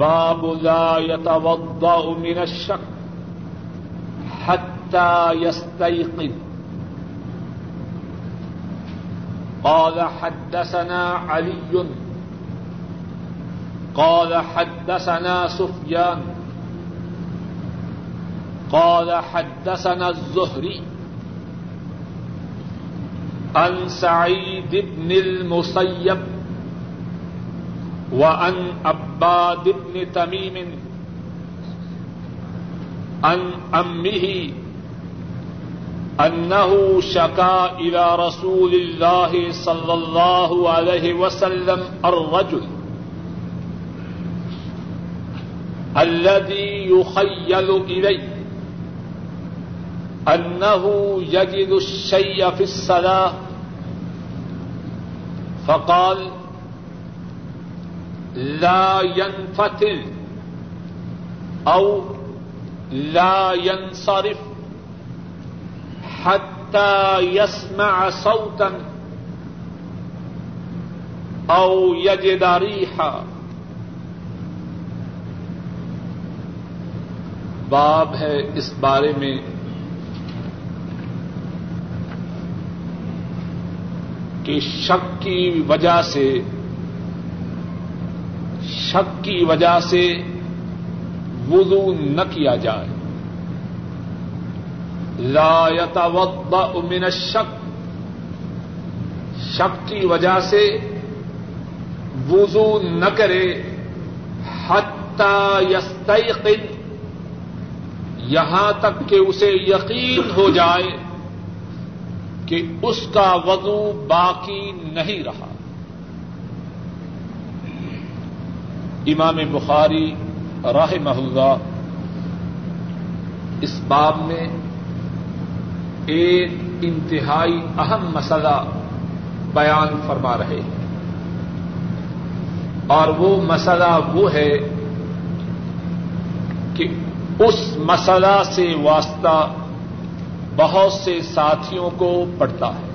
باب لا يتوضا من الشك حتى يستيقظ قال حدثنا علي، قال حدثنا سفيان، قال حدثنا الزهري عن سعيد بن المسيب وعن عباد بن تميم، عن أمه أنه شكا إلى رسول الله صلى الله عليه وسلم الرجل الذي يخيل إليه أنه يجد الشيء في الصلاة، فقال لا ينفتل أو لا ينصرف حتى يسمع صوتا أو يجد ريحا. باب ہے اس بارے میں کہ شک کی وجہ سے شک کی وجہ سے وضو نہ کیا جائے۔ لا يتوضا من الشک شک کی وجہ سے وضو نہ کرے۔ حتی یستیقن۔ یہاں تک کہ اسے یقین ہو جائے کہ اس کا وضو باقی نہیں رہا۔ امام بخاری راہ محلہ اس باب میں ایک انتہائی اہم مسئلہ بیان فرما رہے ہیں۔ اور وہ مسئلہ وہ ہے کہ اس مسئلہ سے واسطہ بہت سے ساتھیوں کو پڑتا ہے۔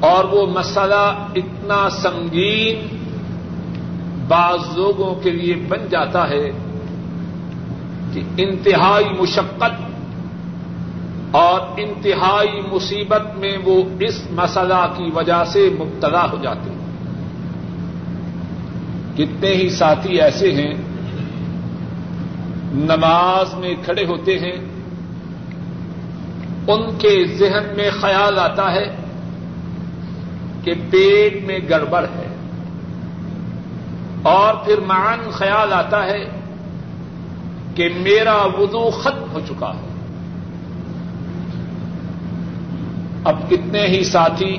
اور وہ مسئلہ اتنا سنگین بعض لوگوں کے لیے بن جاتا ہے کہ انتہائی مشقت اور انتہائی مصیبت میں وہ اس مسئلہ کی وجہ سے مبتلا ہو جاتے ہیں۔ کتنے ہی ساتھی ایسے ہیں، نماز میں کھڑے ہوتے ہیں، ان کے ذہن میں خیال آتا ہے کہ پیٹ میں گڑبڑ ہے۔ اور پھر مان خیال آتا ہے کہ میرا وضو ختم ہو چکا ہے۔ اب کتنے ہی ساتھی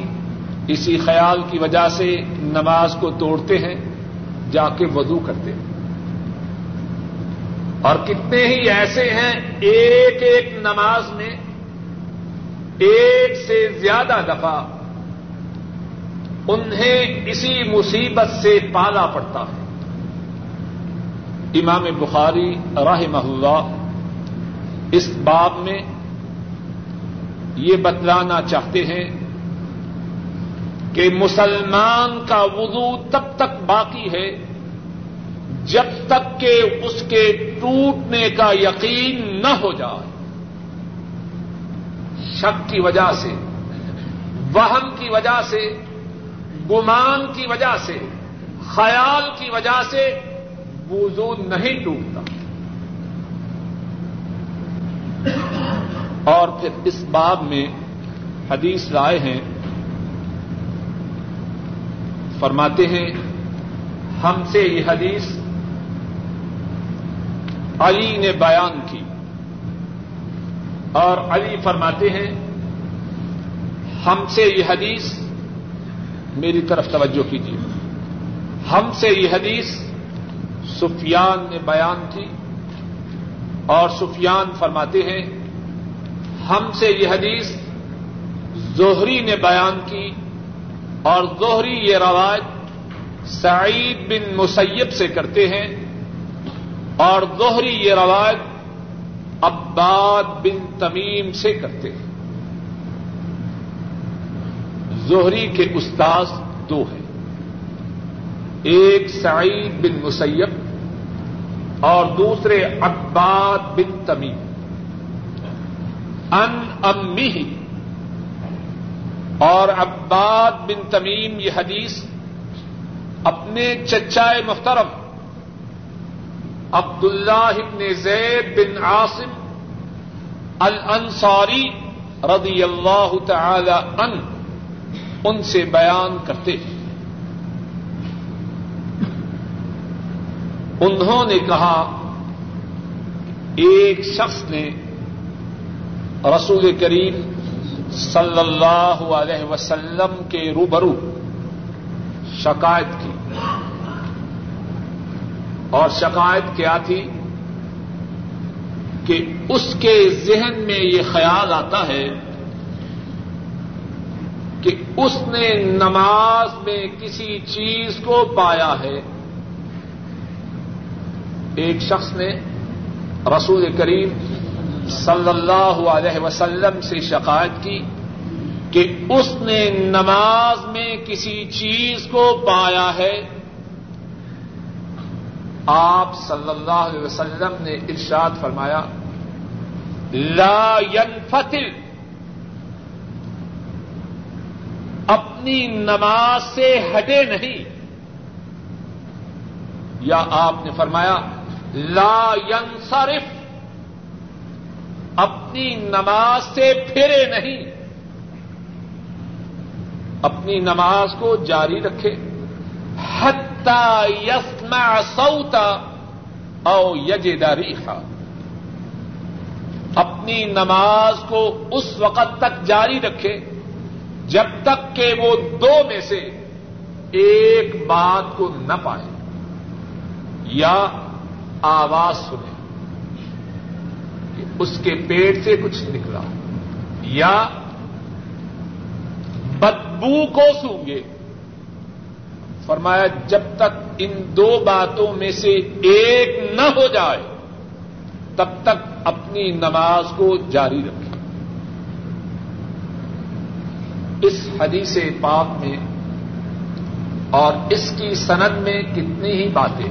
اسی خیال کی وجہ سے نماز کو توڑتے ہیں، جا کے وضو کرتے ہیں۔ اور کتنے ہی ایسے ہیں، ایک ایک نماز میں ایک سے زیادہ دفعہ انہیں اسی مصیبت سے پالا پڑتا ہے۔ امام بخاری راہ اللہ اس باب میں یہ بتلانا چاہتے ہیں کہ مسلمان کا وضو تب تک باقی ہے جب تک کہ اس کے ٹوٹنے کا یقین نہ ہو جائے۔ شک کی وجہ سے، وہم کی وجہ سے گمان کی وجہ سے، خیال کی وجہ سے وضو نہیں ٹوٹتا۔ اور پھر اس باب میں حدیث رائے ہیں، فرماتے ہیں، ہم سے یہ حدیث علی نے بیان کی۔ اور علی فرماتے ہیں، ہم سے یہ حدیث میری طرف توجہ کیجیے۔ ہم سے یہ حدیث سفیان نے بیان کی اور سفیان فرماتے ہیں، ہم سے یہ حدیث زہری نے بیان کی اور زہری یہ روایت سعید بن مسیب سے کرتے ہیں اور دوہری یہ روایت عباد بن تمیم سے کرتے ہیں۔ زہری کے استاذ دو ہیں۔ ایک سعید بن مسیب اور دوسرے عباد بن تمیم۔ ان امی اور عباد بن تمیم یہ حدیث اپنے چچائے محترم عبد اللہ ابن زید بن عاصم الانصاری رضی اللہ تعالی ان ان سے بیان کرتے ہیں۔ انہوں نے کہا، ایک شخص نے رسول کریم صلی اللہ علیہ وسلم کے روبرو شکایت کی۔ اور شکایت کیا تھی؟ کہ اس کے ذہن میں یہ خیال آتا ہے اس نے نماز میں کسی چیز کو پایا ہے۔ ایک شخص نے رسول کریم صلی اللہ علیہ وسلم سے شکایت کی کہ اس نے نماز میں کسی چیز کو پایا ہے۔ آپ صلی اللہ علیہ وسلم نے ارشاد فرمایا، لا ينفتل اپنی نماز سے ہٹے نہیں۔ یا آپ نے فرمایا، لا ينصرف اپنی نماز سے پھرے نہیں۔ اپنی نماز کو جاری رکھے۔ حتی یسمع سوتا او یجد ریحا۔ اپنی نماز کو اس وقت تک جاری رکھے۔ جب تک کہ وہ دو میں سے ایک بات کو نہ پائے یا آواز سنے کہ اس کے پیٹ سے کچھ نکلا یا بدبو کو سونگے، فرمایا جب تک ان دو باتوں میں سے ایک نہ ہو جائے، تب تک اپنی نماز کو جاری رکھیں اس حدیث پاک میں اور اس کی سند میں کتنی ہی باتیں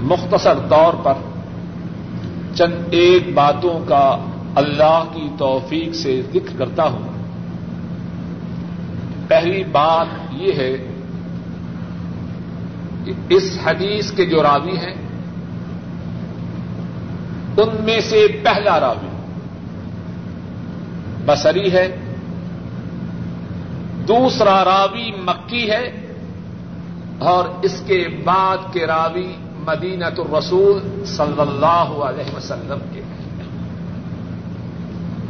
مختصر طور پر چند ایک باتوں کا اللہ کی توفیق سے ذکر کرتا ہوں۔ پہلی بات یہ ہے کہ اس حدیث کے جو راوی ہیں، ان میں سے پہلا راوی بسری ہے، دوسرا راوی مکی ہے، اور اس کے بعد کے راوی مدینت الرسول صلی اللہ علیہ وسلم کے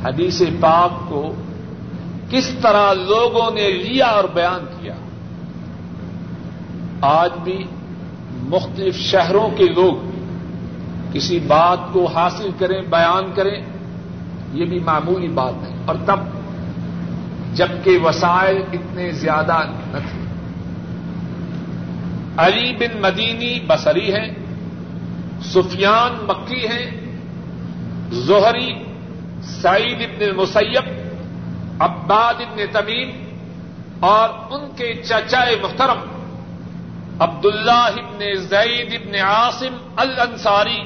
حدیث پاک کو کس طرح لوگوں نے لیا اور بیان کیا۔ آج بھی مختلف شہروں کے لوگ کسی بات کو حاصل کریں، بیان کریں، یہ بھی معمولی بات ہے اور تب جبکہ وسائل اتنے زیادہ نہ تھے۔ علی بن مدینی بصری ہیں، سفیان مکی ہیں، زہری سعید ابن المسیب، عباد ابن تمیم اور ان کے چچائے محترم عبداللہ ابن زید ابن عاصم الانصاری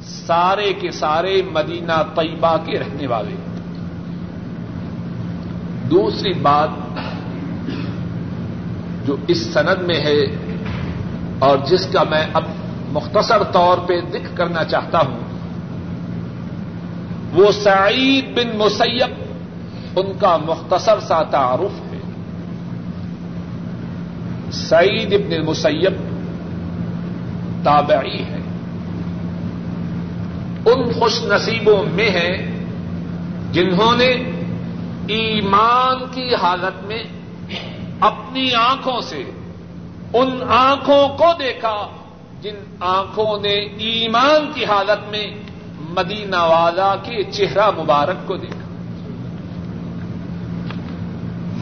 سارے کے سارے مدینہ طیبہ کے رہنے والے۔ ہیں دوسری بات جو اس سند میں ہے اور جس کا میں اب مختصر طور پہ ذکر کرنا چاہتا ہوں، وہ سعید بن مسیب، ان کا مختصر سا تعارف ہے۔ سعید ابن المسیب تابعی ہے ان خوش نصیبوں میں ہیں جنہوں نے ایمان کی حالت میں اپنی آنکھوں سے ان آنکھوں کو دیکھا جن آنکھوں نے ایمان کی حالت میں مدینہ والا کے چہرہ مبارک کو دیکھا۔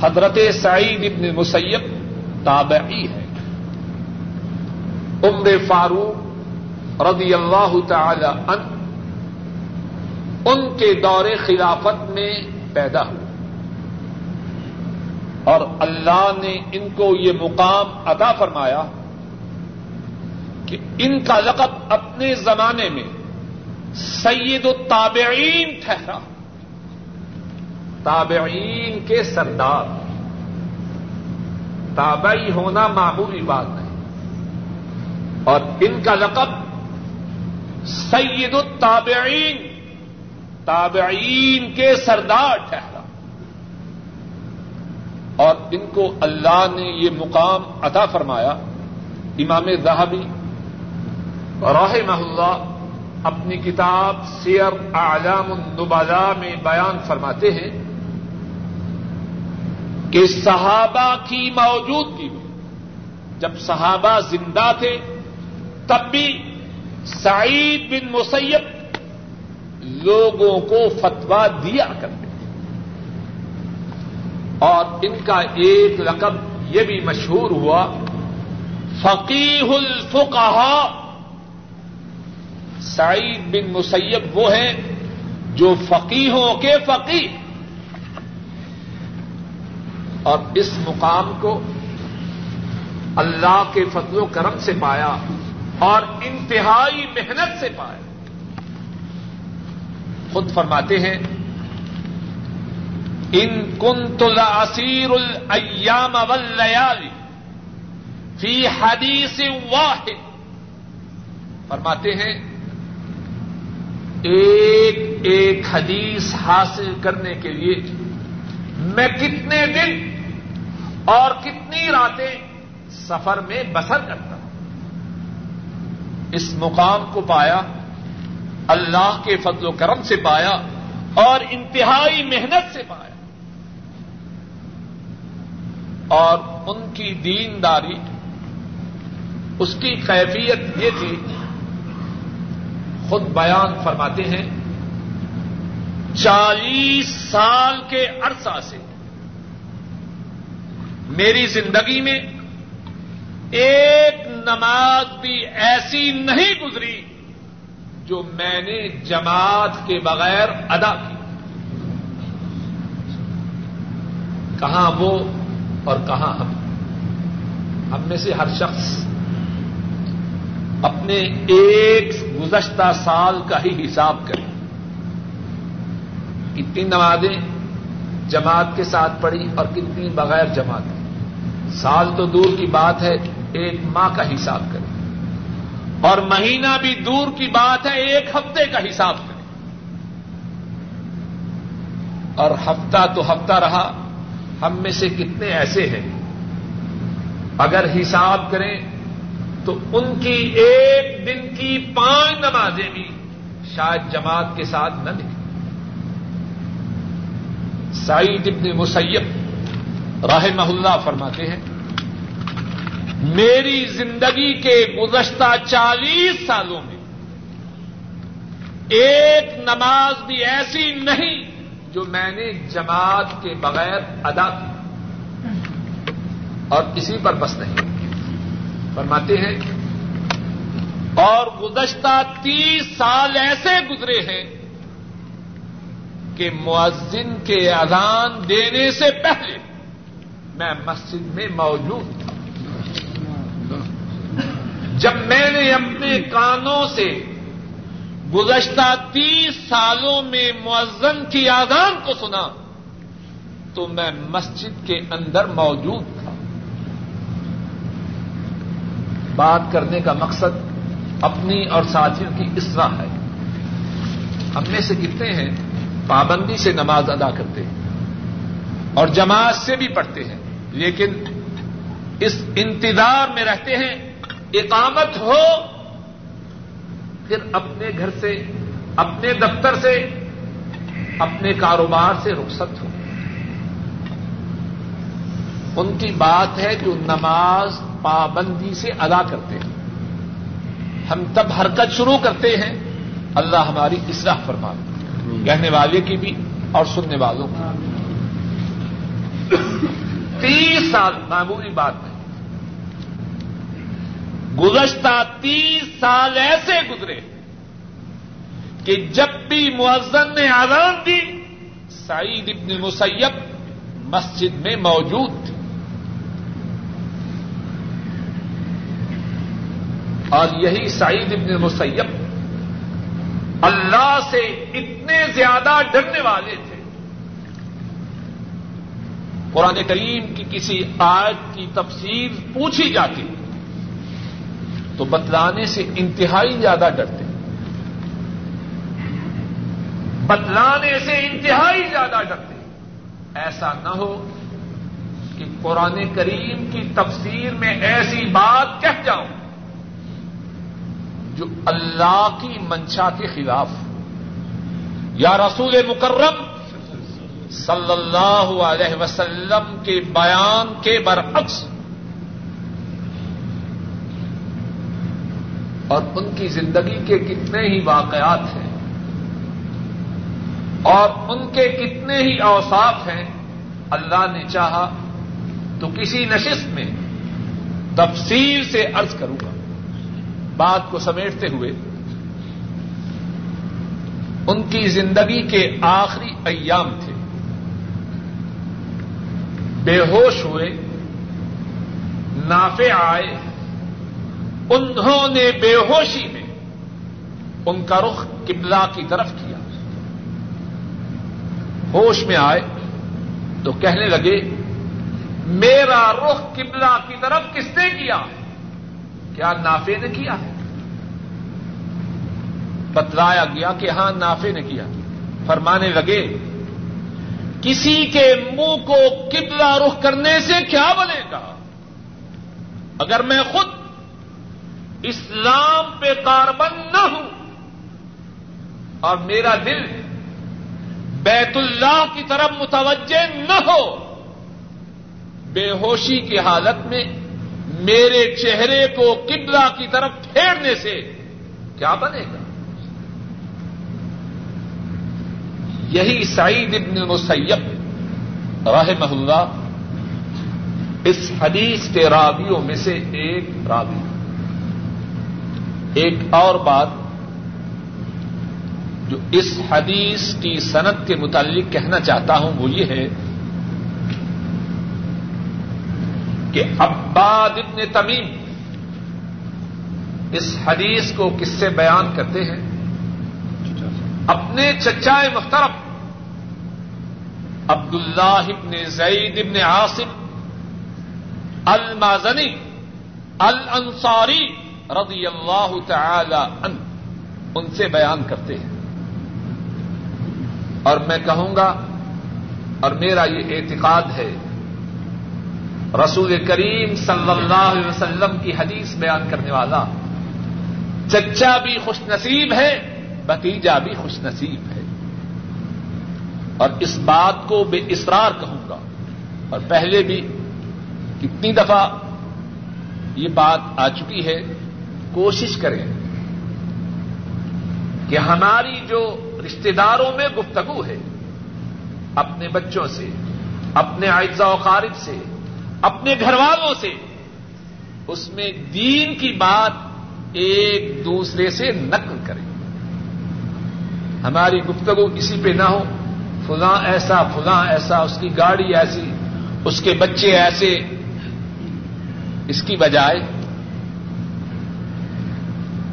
حضرت سعید ابن مسیب تابعی ہے۔ عمر فاروق رضی اللہ تعالی عنہ ان کے دور خلافت میں پیدا ہوا اور اللہ نے ان کو یہ مقام عطا فرمایا کہ ان کا لقب اپنے زمانے میں سید التابعین ٹھہرا۔ تابعین کے سردار۔ تابعی ہونا معمولی بات نہیں اور ان کا لقب سید التابعین، تابعین کے سردار ٹھہرا۔ اور ان کو اللہ نے یہ مقام عطا فرمایا۔ امام زہبی راہ اللہ اپنی کتاب سیر اعلام النبلا میں بیان فرماتے ہیں کہ صحابہ کی موجودگی میں جب صحابہ زندہ تھے تب بھی سعید بن مسیب لوگوں کو فتوا دیا کرتے اور ان کا ایک رقب یہ بھی مشہور ہوا فقیح الفقہا سعید بن مسیب وہ ہیں جو فقیحوں کے فقیر اور اس مقام کو اللہ کے فضل و کرم سے پایا اور انتہائی محنت سے پایا۔ خود فرماتے ہیں ان کن تلاسیر الایام واللیالی فی حدیث واحد. فرماتے ہیں، ایک ایک حدیث حاصل کرنے کے لیے میں کتنے دن اور کتنی راتیں سفر میں بسر کرتا ہوں؟ اس مقام کو پایا، اللہ کے فضل و کرم سے پایا اور انتہائی محنت سے پایا۔ اور ان کی دینداری، اس کی کیفیت یہ تھی، خود بیان فرماتے ہیں، چالیس سال کے عرصہ سے میری زندگی میں ایک نماز بھی ایسی نہیں گزری جو میں نے جماعت کے بغیر ادا کی۔ کہاں وہ اور کہاں ہم ہم میں سے ہر شخص اپنے ایک گزشتہ سال کا ہی حساب کرے کتنی نمازیں جماعت کے ساتھ پڑھی اور کتنی بغیر جماعت سال تو دور کی بات ہے ایک ماہ کا حساب کریں اور مہینہ بھی دور کی بات ہے، ایک ہفتے کا حساب کریں اور ہفتہ تو ہفتہ رہا ہم میں سے کتنے ایسے ہیں؟ اگر حساب کریں تو ان کی ایک دن کی پانچ نمازیں بھی شاید جماعت کے ساتھ نہ لکھیں سعید ابن مسیب راہ محلہ فرماتے ہیں، میری زندگی کے گزشتہ چالیس سالوں میں ایک نماز بھی ایسی نہیں جو میں نے جماعت کے بغیر ادا کی اور کسی پر بس نہیں فرماتے ہیں، اور گزشتہ تیس سال ایسے گزرے ہیں کہ مؤذن کے اذان دینے سے پہلے میں مسجد میں موجود تھا۔ جب میں نے اپنے کانوں سے گزشتہ تیس سالوں میں مؤذن کی آزان کو سنا تو میں مسجد کے اندر موجود تھا۔ بات کرنے کا مقصد اپنی اور ساتھیوں کی اصلاح ہے۔ ہم میں سے کتنے ہیں؟ پابندی سے نماز ادا کرتے ہیں اور جماعت سے بھی پڑھتے ہیں۔ لیکن اس انتظار میں رہتے ہیں، اقامت ہو پھر اپنے گھر سے، اپنے دفتر سے، اپنے کاروبار سے رخصت ہو ان کی بات ہے جو نماز پابندی سے ادا کرتے ہیں۔ ہم تب حرکت شروع کرتے ہیں۔ اللہ ہماری اصلاح فرماتے کہنے والے کی بھی اور سننے والوں کی تیس سال، معمولی بات نہیں گزشتہ تیس سال ایسے گزرے کہ جب بھی مؤذن نے آزان دی، سعید ابن مسیب مسجد میں موجود تھی۔ اور یہی سعید ابن مسیب اللہ سے اتنے زیادہ ڈرنے والے تھے۔ قرآن کریم کی کسی آیت کی تفسیر پوچھی جاتی۔ تو بتلانے سے انتہائی زیادہ ڈرتے بتلانے سے انتہائی زیادہ ڈرتے ایسا نہ ہو کہ قرآن کریم کی تفسیر میں ایسی بات کہہ جاؤں جو اللہ کی منشا کے خلاف یا رسول مکرم صلی اللہ علیہ وسلم کے بیان کے برعکس اور ان کی زندگی کے کتنے ہی واقعات ہیں اور ان کے کتنے ہی اوساف ہیں، اللہ نے چاہا تو کسی نشست میں تفصیل سے عرض کروں گا۔ بات کو سمیٹتے ہوئے، ان کی زندگی کے آخری ایام تھے۔ بے ہوش ہوئے نافے آئے انہوں نے بے ہوشی میں ان کا رخ قبلہ کی طرف کیا۔ ہوش میں آئے تو کہنے لگے، میرا رخ قبلہ کی طرف کس نے کیا؟ کیا نافے نے کیا؟ ہے بتلایا گیا کہ ہاں نافے نے کیا۔ فرمانے لگے، کسی کے منہ کو قبلہ رخ کرنے سے کیا بنے گا؟ اگر میں خود اسلام پہ کاربن نہ ہوں اور میرا دل بیت اللہ کی طرف متوجہ نہ ہو۔ بے ہوشی کی حالت میں میرے چہرے کو قبلہ کی طرف پھیرنے سے کیا بنے گا؟ یہی سعید ابن المسیب رحمہ اللہ اس حدیث کے راویوں میں سے ایک راوی۔ ایک اور بات جو اس حدیث کی صنعت کے متعلق کہنا چاہتا ہوں وہ یہ ہے کہ عباد ابن تمیم اس حدیث کو کس سے بیان کرتے ہیں؟ اپنے چچائے محترم عبد اللہ ابن زید ابن عاصم المازنی الانصاری رضی اللہ تعالی عنہ، ان سے بیان کرتے ہیں۔ اور میں کہوں گا، اور میرا یہ اعتقاد ہے، رسول کریم صلی اللہ علیہ وسلم کی حدیث بیان کرنے والا، چچا بھی خوش نصیب ہے بتیجا بھی خوش نصیب ہے۔ اور اس بات کو بے اسرار کہوں گا۔ اور پہلے بھی کتنی دفعہ یہ بات آ چکی ہے کوشش کریں کہ ہماری جو رشتے داروں میں گفتگو ہے، اپنے بچوں سے، اپنے اعزا و خارج سے، اپنے گھر والوں سے، اس میں دین کی بات ایک دوسرے سے نقل کریں۔ ہماری گفتگو کسی پہ نہ ہو، فلاں ایسا فلاں ایسا، اس کی گاڑی ایسی، اس کے بچے ایسے۔ اس کی بجائے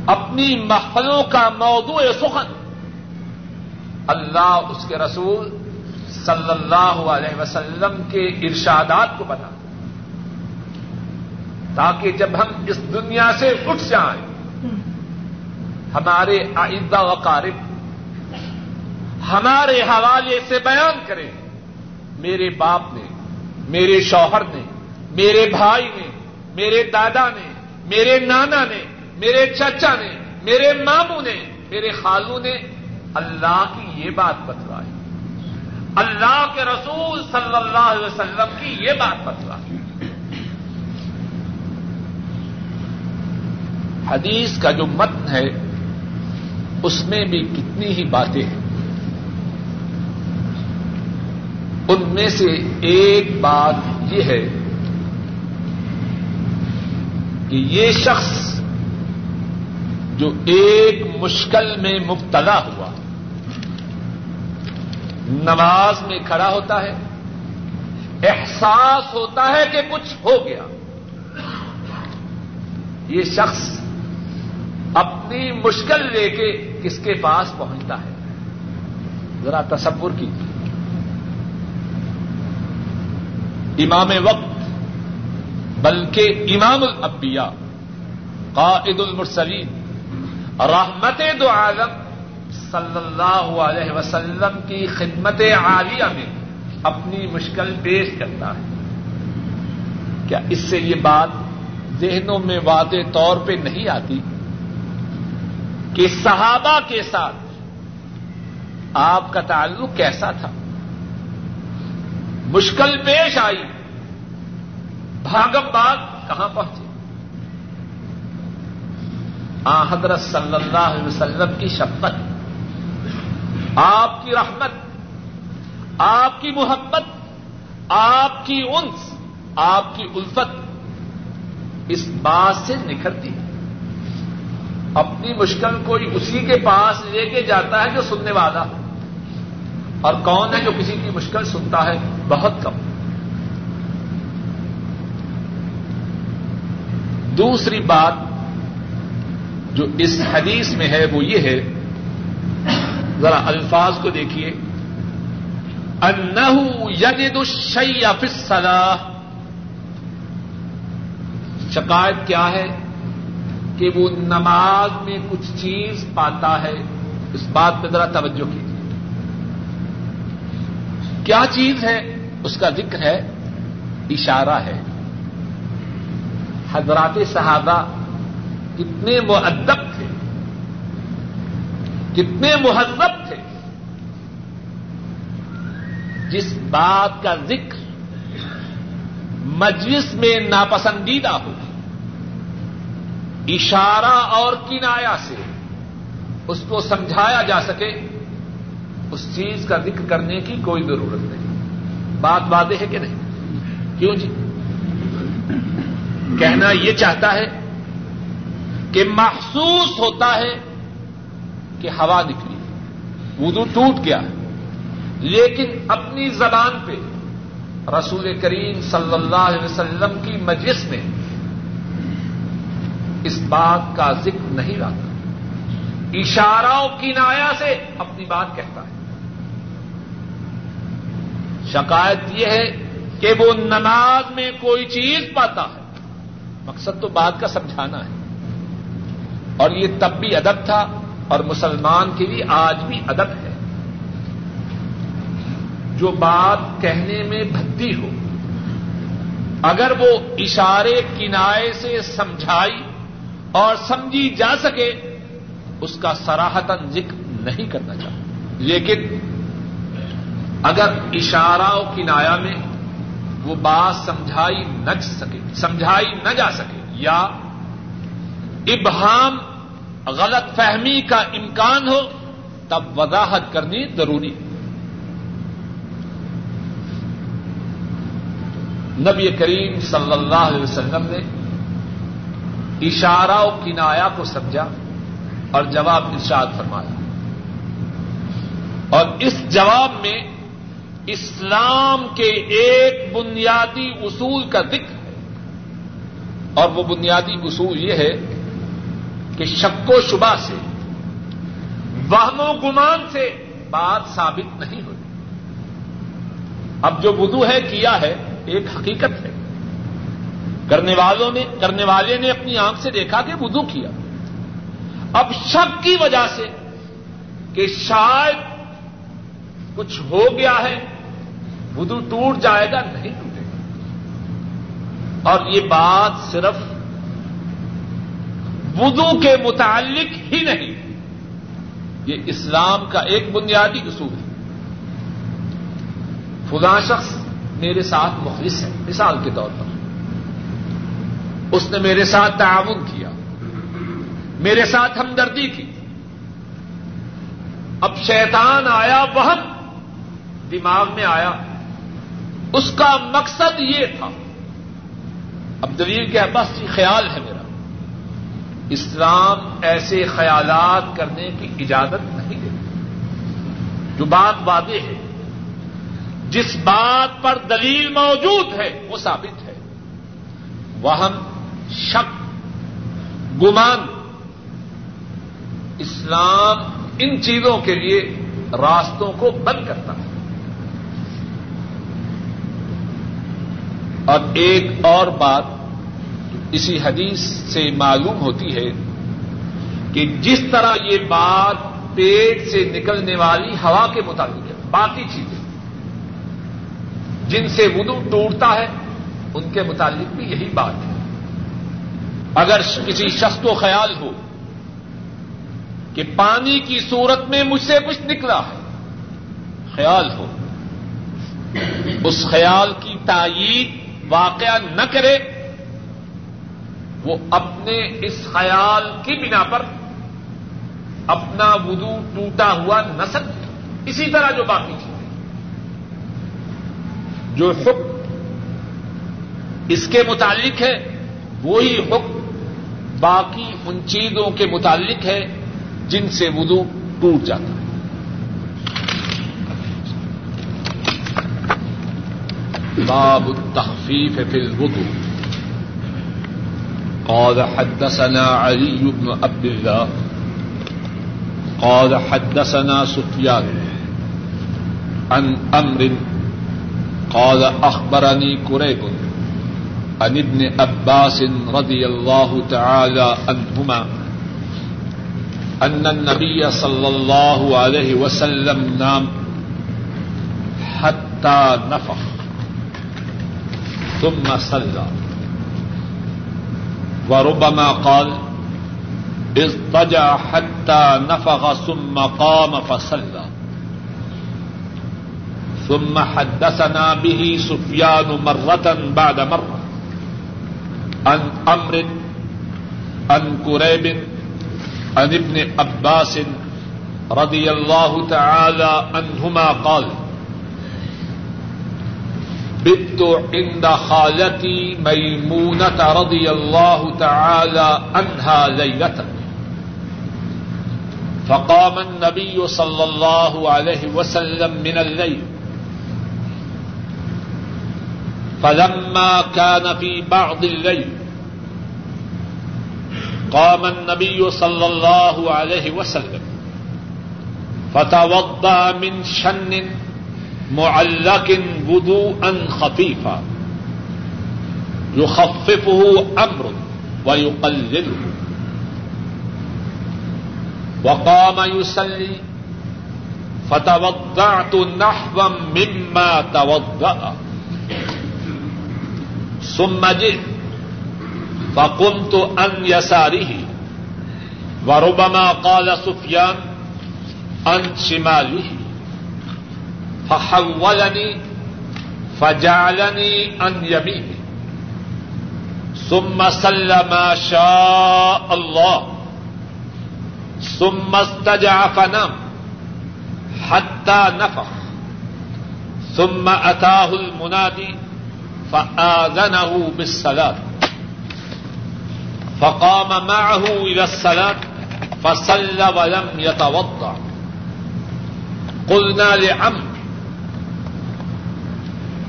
اپنی محفلوں کا موضوع سخن۔ اللہ اس کے رسول صلی اللہ علیہ وسلم کے ارشادات کو بنا تاکہ جب ہم اس دنیا سے اٹھ جائیں، ہمارے آئندہ وقارب، ہمارے حوالے سے بیان کریں۔ میرے باپ نے، میرے شوہر نے، میرے بھائی نے، میرے دادا نے، میرے نانا نے میرے چچا نے، میرے ماموں نے، میرے خالو نے اللہ کی یہ بات بتلائی۔ اللہ کے رسول صلی اللہ علیہ وسلم کی یہ بات بتلائی۔ حدیث کا جو متن ہے، اس میں بھی کتنی ہی باتیں ہیں۔ ان میں سے ایک بات یہ ہے کہ یہ شخص جو ایک مشکل میں مبتلا ہوا۔ نماز میں کھڑا ہوتا ہے۔ احساس ہوتا ہے کہ کچھ ہو گیا۔ یہ شخص اپنی مشکل لے کے کس کے پاس پہنچتا ہے؟ ذرا تصور کی امام وقت، بلکہ امام الانبیاء، قائد المرسلین رحمت دو عالم صلی اللہ علیہ وسلم کی خدمت عالیہ میں اپنی مشکل پیش کرتا ہے۔ کیا اس سے یہ بات ذہنوں میں واضح طور پہ نہیں آتی کہ صحابہ کے ساتھ آپ کا تعلق کیسا تھا؟ مشکل پیش آئی، بھاگم باغ کہاں پہنچے؟ آ حضرت صلی اللہ علیہ وسلم کی شفقت، آپ کی رحمت، آپ کی محبت، آپ کی انس، آپ کی الفت اس بات سے نکھرتی ہے۔ اپنی مشکل کوئی اسی کے پاس لے کے جاتا ہے جو سننے والا اور کون ہے جو کسی کی مشکل سنتا ہے؟ بہت کم۔ دوسری بات جو اس حدیث میں ہے وہ یہ ہے، ذرا الفاظ کو دیکھیے۔ انہو یجد الشیء فی الصلاح۔ شکایت کیا ہے کہ وہ نماز میں کچھ چیز پاتا ہے؟ اس بات پہ ذرا توجہ کیجیے۔ کیا چیز ہے؟ اس کا ذکر ہے، اشارہ ہے۔ حضرات صحابہ کتنے معدب تھے۔ کتنے مہذب تھے۔ جس بات کا ذکر مجلس میں ناپسندیدہ ہو، اشارہ اور کنایا سے اس کو سمجھایا جا سکے، اس چیز کا ذکر کرنے کی کوئی ضرورت نہیں۔ بات واضح ہے کہ نہیں؟ کیوں جی؟ کہنا یہ چاہتا ہے کہ محسوس ہوتا ہے کہ ہوا نکلی وضو ٹوٹ گیا لیکن اپنی زبان پہ رسول کریم صلی اللہ علیہ وسلم کی مجلس میں اس بات کا ذکر نہیں رہتا اشارہ و کنایا سے اپنی بات کہتا ہے۔ شکایت یہ ہے کہ وہ نماز میں کوئی چیز پاتا ہے۔ مقصد تو بات کا سمجھانا ہے۔ اور یہ تب بھی ادب تھا اور مسلمان کے لیے آج بھی ادب ہے۔ جو بات کہنے میں بھدی ہو، اگر وہ اشارے کنائے سے سمجھائی اور سمجھی جا سکے، اس کا سراہتن ذکر نہیں کرنا چاہتا۔ لیکن اگر اشارہ و کنایا میں وہ بات سمجھائی نہ سکے، سمجھائی نہ جا سکے، یا ابہام غلط فہمی کا امکان ہو تب وضاحت کرنی ضروری۔ ہے نبی کریم صلی اللہ علیہ وسلم نے اشارہ و کنایا کو سمجھا اور جواب ارشاد فرمایا۔ اور اس جواب میں اسلام کے ایک بنیادی اصول کا ذکر ہے۔ اور وہ بنیادی اصول یہ ہے کہ شک و شبہ سے، وہم و گمان سے بات ثابت نہیں ہوئی۔ اب جو بدو ہے، کیا ہے، ایک حقیقت ہے۔ کرنے والوں نے، کرنے والے نے اپنی آنکھ سے دیکھا کہ وضو کیا۔ اب شک کی وجہ سے کہ شاید کچھ ہو گیا ہے، وضو ٹوٹ جائے گا، نہیں ٹوٹے گا۔ اور یہ بات صرف وضو کے متعلق ہی نہیں۔ یہ اسلام کا ایک بنیادی اصول ہے۔ فلاں شخص میرے ساتھ مخلص ہے، مثال کے طور پر۔ اس نے میرے ساتھ تعاون کیا۔ میرے ساتھ ہمدردی کی۔ اب شیطان آیا، وہم دماغ میں آیا۔ اس کا مقصد یہ تھا۔ اب دلیل کے بس یہ جی، خیال ہے میرا۔ اسلام ایسے خیالات کرنے کی اجازت نہیں دیتا۔ جو بات واضح ہے، جس بات پر دلیل موجود ہے، وہ ثابت ہے۔ وہم شک، گمان۔ اسلام ان چیزوں کے لیے راستوں کو بند کرتا ہے۔ اور ایک اور بات اسی حدیث سے معلوم ہوتی ہے کہ جس طرح یہ بات پیٹ سے نکلنے والی ہوا کے مطابق ہے، باقی چیزیں۔ جن سے وضو ٹوٹتا ہے، ان کے متعلق بھی یہی بات ہے۔ اگر کسی شخص کو خیال ہو کہ پانی کی صورت میں مجھ سے کچھ نکلا ہے، خیال ہو، اس خیال کی تائید واقعہ نہ کرے وہ اپنے اس خیال کی بنا پر اپنا وضو ٹوٹا ہوا نہ سکتے اسی طرح جو باقی چیزیں جو حکم اس کے متعلق ہے، وہی حکم باقی ان چیزوں کے متعلق ہے جن سے وضو ٹوٹ جاتا۔ ہے باب التخفیف فی الوضو۔ قال حدثنا علي بن عبد الله. قال حدثنا سفيان عن أمر. قال أخبرني كريب عن ابن عباس رضي الله تعالى عنهما أن النبي صلى الله عليه وسلم نام حتى نفخ، ثم صلى. وربما قال اضطجع حتى نفغ ثم قام فصلى. ثم حدثنا به سفيان مرة بعد مرة عن أمر، عن كريب، عن ابن عباس رضي الله تعالى عنهما قال بت عند خالتي ميمونة رضي الله تعالى عنها ليلة. فقام النبي صلى الله عليه وسلم من الليل. فلما كان في بعض الليل، قام النبي صلى الله عليه وسلم. فتوضا من شن معلق وضوءا خفيفا يخففه امر ويقلله وقام يصلي فتوضعت نحوا مما توضأ. ثم جئت، فقمت عن يساره. وربما قال سفيان، عن شماله. فحولني، فجعلني عن يمينه. ثم صلى ما شاء الله. ثم استجع فنام حتى نفخ. ثم أتاه المنادي فآذنه بالصلاة. فقام معه إلى الصلاة فصلى ولم يتوضع. قلنا لعمر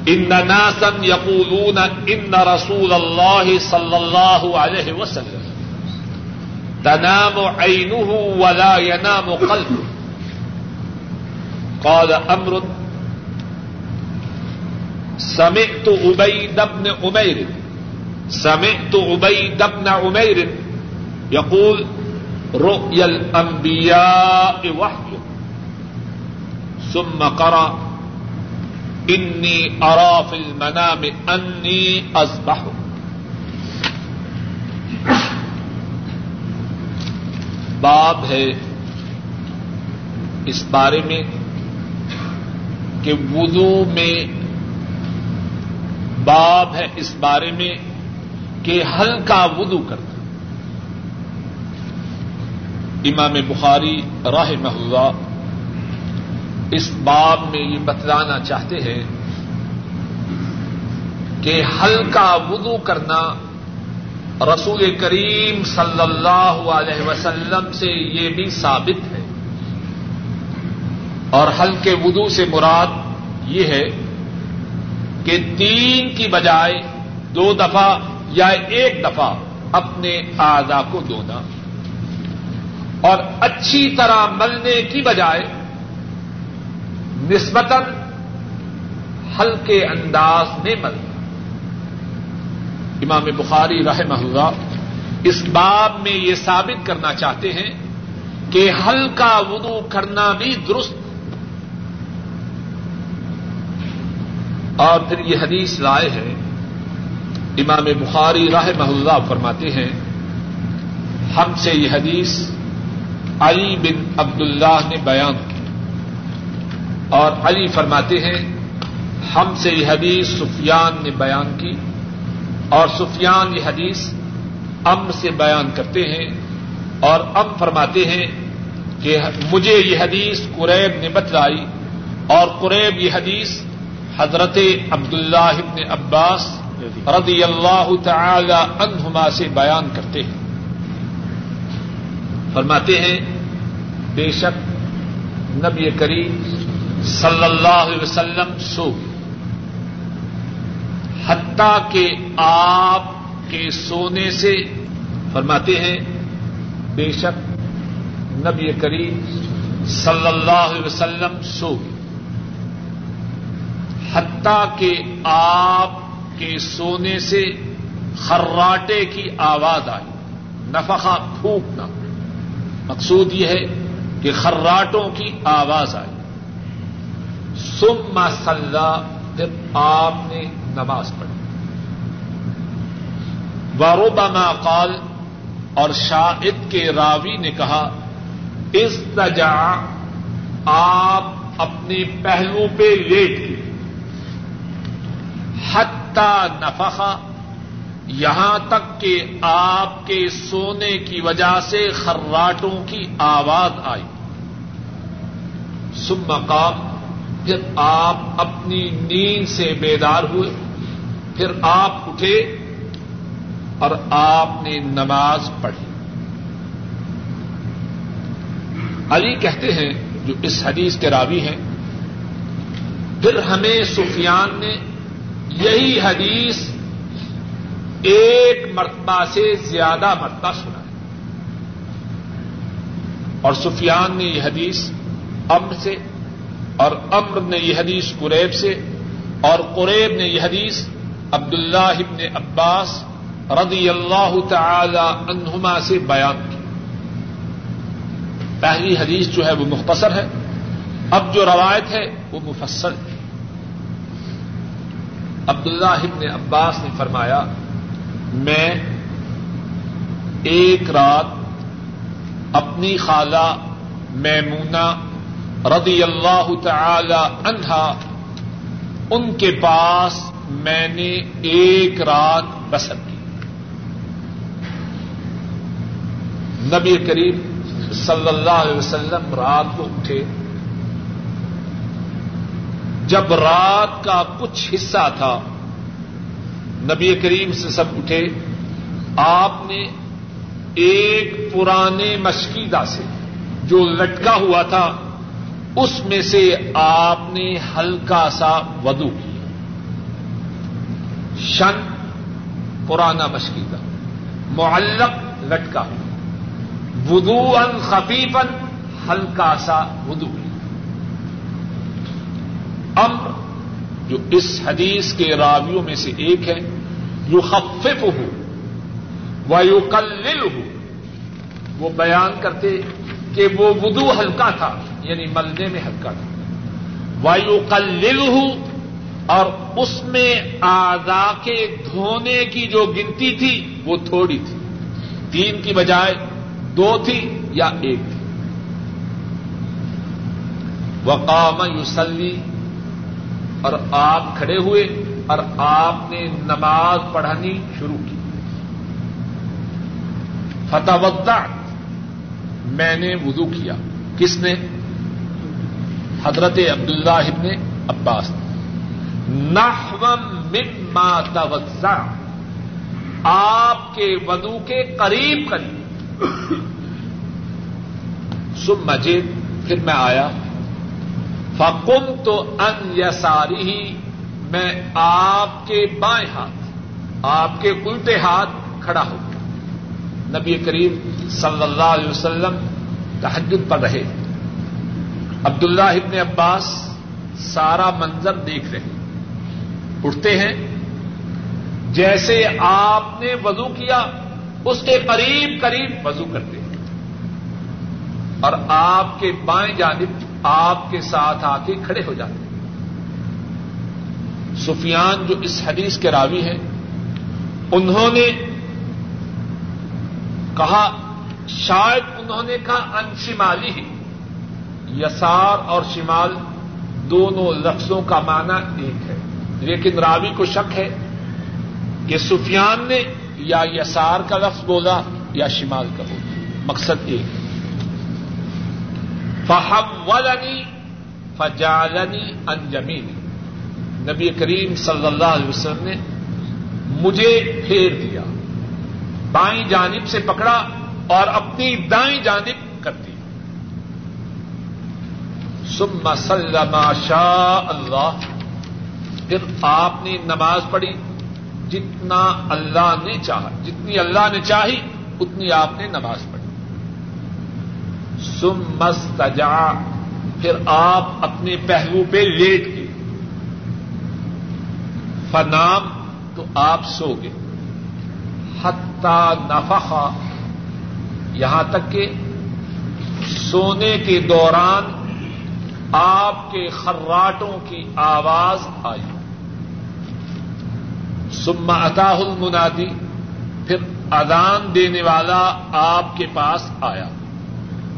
ان ناسا يقولون ان رسول الله صلى الله عليه وسلم. تنام عينه ولا ينام قلبه. قال امر سمعت عبيد بن عمير سمعت عبيد بن عمير يقول رؤيا الانبياء وحي ثم قرأ. انی اراف المنام انی ازبح باب ہے اس بارے میں کہ وضو میں باب ہے اس بارے میں کہ ہلکا وضو کرنا. امام بخاری راہ محلہ اس باب میں یہ بتلانا چاہتے ہیں کہ ہلکا وضو کرنا رسول کریم صلی اللہ علیہ وسلم سے یہ بھی ثابت ہے۔ اور ہلکے وضو سے مراد یہ ہے کہ تین کی بجائے دو دفعہ یا ایک دفعہ اپنے آزا کو دھونا اور اچھی طرح ملنے کی بجائے نسبتاً ہلکے انداز میں ملنا امام بخاری رحمہ اللہ اس باب میں یہ ثابت کرنا چاہتے ہیں کہ ہلکا وضو کرنا بھی درست اور پھر یہ حدیث لائے ہیں۔ امام بخاری راہ محلہ فرماتے ہیں، ہم سے یہ حدیث علی بن عبد اللہ نے بیان کی اور علی فرماتے ہیں، ہم سے یہ حدیث سفیان نے بیان کی اور سفیان یہ حدیث ام سے بیان کرتے ہیں اور ام فرماتے ہیں کہ مجھے یہ حدیث قریب نے بتلائی اور قریب یہ حدیث حضرت عبداللہ ابن عباس رضی اللہ تعالی عنہما سے بیان کرتے ہیں۔ فرماتے ہیں، بے شک نبی کریم صلی اللہ علیہ وسلم سو۔ حتیٰ کہ آپ کے سونے سے فرماتے ہیں، بے شک نبی کریم صلی اللہ علیہ وسلم سو۔ حتیٰ کہ آپ کے سونے سے خراٹے کی آواز آئی۔ نفقہ پھونکنا۔ مقصود یہ ہے کہ خراٹوں کی آواز آئی۔ سم مسلح پھر آپ نے نماز پڑھی۔ واروبا قال، اور شاہد کے راوی نے کہا اس تجا آپ اپنے پہلو پہ لیٹ گئے۔ حتی نفخا یہاں تک کہ آپ کے سونے کی وجہ سے خراٹوں کی آواز آئی۔ سب مقام پھر آپ اپنی نیند سے بیدار ہوئے، پھر آپ اٹھے اور آپ نے نماز پڑھی۔ علی کہتے ہیں، جو اس حدیث کے راوی ہیں، پھر ہمیں سفیان نے یہی حدیث ایک مرتبہ سے زیادہ مرتبہ سنا ہے اور سفیان نے یہ حدیث امر سے اور امر نے یہ حدیث قریب سے اور قریب نے یہ حدیث عبد اللہ ابن عباس رضی اللہ تعالی عنہما سے بیان کی۔ پہلی حدیث جو ہے وہ مختصر ہے۔ اب جو روایت ہے وہ مفصل ہے۔ عبد اللہ ابن عباس نے فرمایا، میں ایک رات اپنی خالہ میمونہ رضی اللہ تعالی عنہا، ان کے پاس میں نے ایک رات بسر کی۔ نبی کریم صلی اللہ علیہ وسلم رات کو اٹھے۔ جب رات کا کچھ حصہ تھا، نبی کریم سے سب اٹھے۔ آپ نے ایک پرانے مشکیدہ سے جو لٹکا ہوا تھا اس میں سے آپ نے ہلکا سا ودو کیا۔ شن پرانا مشکیدہ معلق لٹکا۔ ودو ان خفیفن ہلکا سا ودو کیا۔ امر جو اس حدیث کے راویوں میں سے ایک ہے یو خفف ہو و یو ہو وہ بیان کرتے کہ وہ ودو ہلکا تھا۔ یعنی ملنے میں ہلکا تھا وایو کلل ہو اور اس میں آزا کے دھونے کی جو گنتی تھی، وہ تھوڑی تھی۔ تین کی بجائے دو تھی یا ایک تھی۔ وقام یوسلی اور آپ کھڑے ہوئے، اور آپ نے نماز پڑھانی شروع کی۔ فتح وقت میں نے وضو کیا۔ کس نے؟ حضرت عبداللہ ابن عباس مما توزع، آپ کے ودو کے قریب قریب۔ سب مجید پھر میں آیا۔ فکم تو ان یساری ہی میں آپ کے بائیں ہاتھ، آپ کے الٹے ہاتھ کھڑا ہو گیا۔ نبی کریم صلی اللہ علیہ وسلم تحجد پر رہے۔ عبداللہ ابن عباس سارا منظر دیکھ رہے اٹھتے ہیں۔ جیسے آپ نے وضو کیا، اس کے قریب قریب وضو کرتے ہیں۔ اور آپ کے بائیں جانب آپ کے ساتھ آ کے کھڑے ہو جاتے ہیں۔ سفیان جو اس حدیث کے راوی ہیں، انہوں نے کہا، شاید انہوں نے کہا انشمالی ہی۔ یسار اور شمال دونوں لفظوں کا معنی ایک ہے۔ لیکن راوی کو شک ہے کہ سفیان نے یا یسار کا لفظ بولا یا شمال کا بولا۔ مقصد ایک فہم ولنی فجالنی انجمینی نبی کریم صلی اللہ علیہ وسلم نے مجھے پھیر دیا، بائیں جانب سے پکڑا اور اپنی دائیں جانب کر دی سم سلم شاء اللہ۔ پھر آپ نے نماز پڑھی، جتنا اللہ نے چاہا، جتنی اللہ نے چاہی، اتنی آپ نے نماز پڑھی۔ سم مستجا پھر آپ اپنے پہلو پہ لیٹ گئے۔ فنام تو آپ سو گئے۔ حتا نفخا یہاں تک کہ سونے کے دوران آپ کے خراٹوں کی آواز آئی۔ سما اطاح المنادی، پھر اذان دینے والا آپ کے پاس آیا۔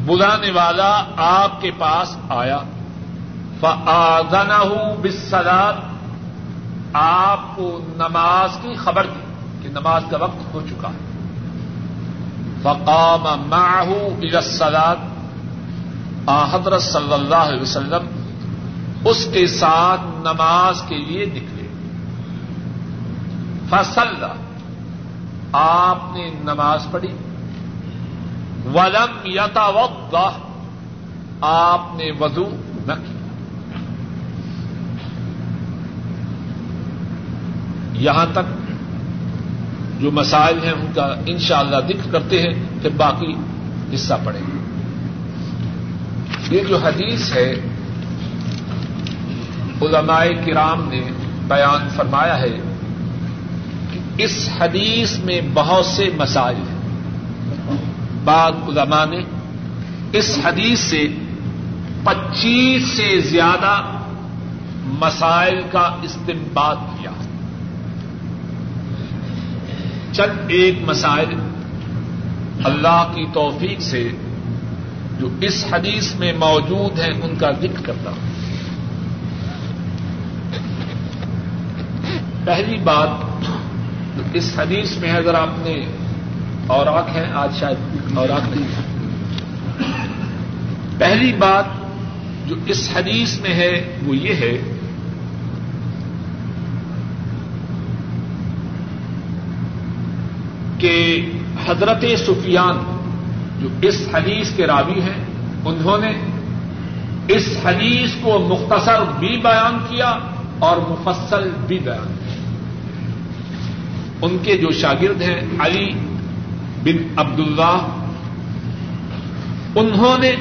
بلانے والا آپ کے پاس آیا۔ فآذنہ بالصلاة، آپ کو نماز کی خبر دی کہ نماز کا وقت ہو چکا ہے۔ فقام معه الى الصلاة حضرت صلی اللہ علیہ وسلم اس کے ساتھ نماز کے لیے نکلے۔ فصل آپ نے نماز پڑھی۔ ولم یتا وقت آپ نے وضو نہ کیا۔ یہاں تک جو مسائل ہیں، ان کا انشاءاللہ ذکر کرتے ہیں پھر باقی حصہ پڑیں گے یہ جو حدیث ہے، علماء کرام نے بیان فرمایا ہے کہ اس حدیث میں بہت سے مسائل ہیں۔ بعض علماء نے اس حدیث سے پچیس سے زیادہ مسائل کا استعمال کیا۔ چند ایک مسائل اللہ کی توفیق سے جو اس حدیث میں موجود ہیں، ان کا ذکر کرتا ہوں۔ پہلی بات جو اس حدیث میں ہے، اگر آپ نے اوراق ہے، آج شاید اوراق نہیں پہلی بات جو اس حدیث میں ہے، وہ یہ ہے کہ حضرت سفیان جو اس حدیث کے راوی ہیں، انہوں نے اس حدیث کو مختصر بھی بیان کیا اور مفصل بھی بیان کیا۔ ان کے جو شاگرد ہیں، علی بن عبد اللہ انہوں نے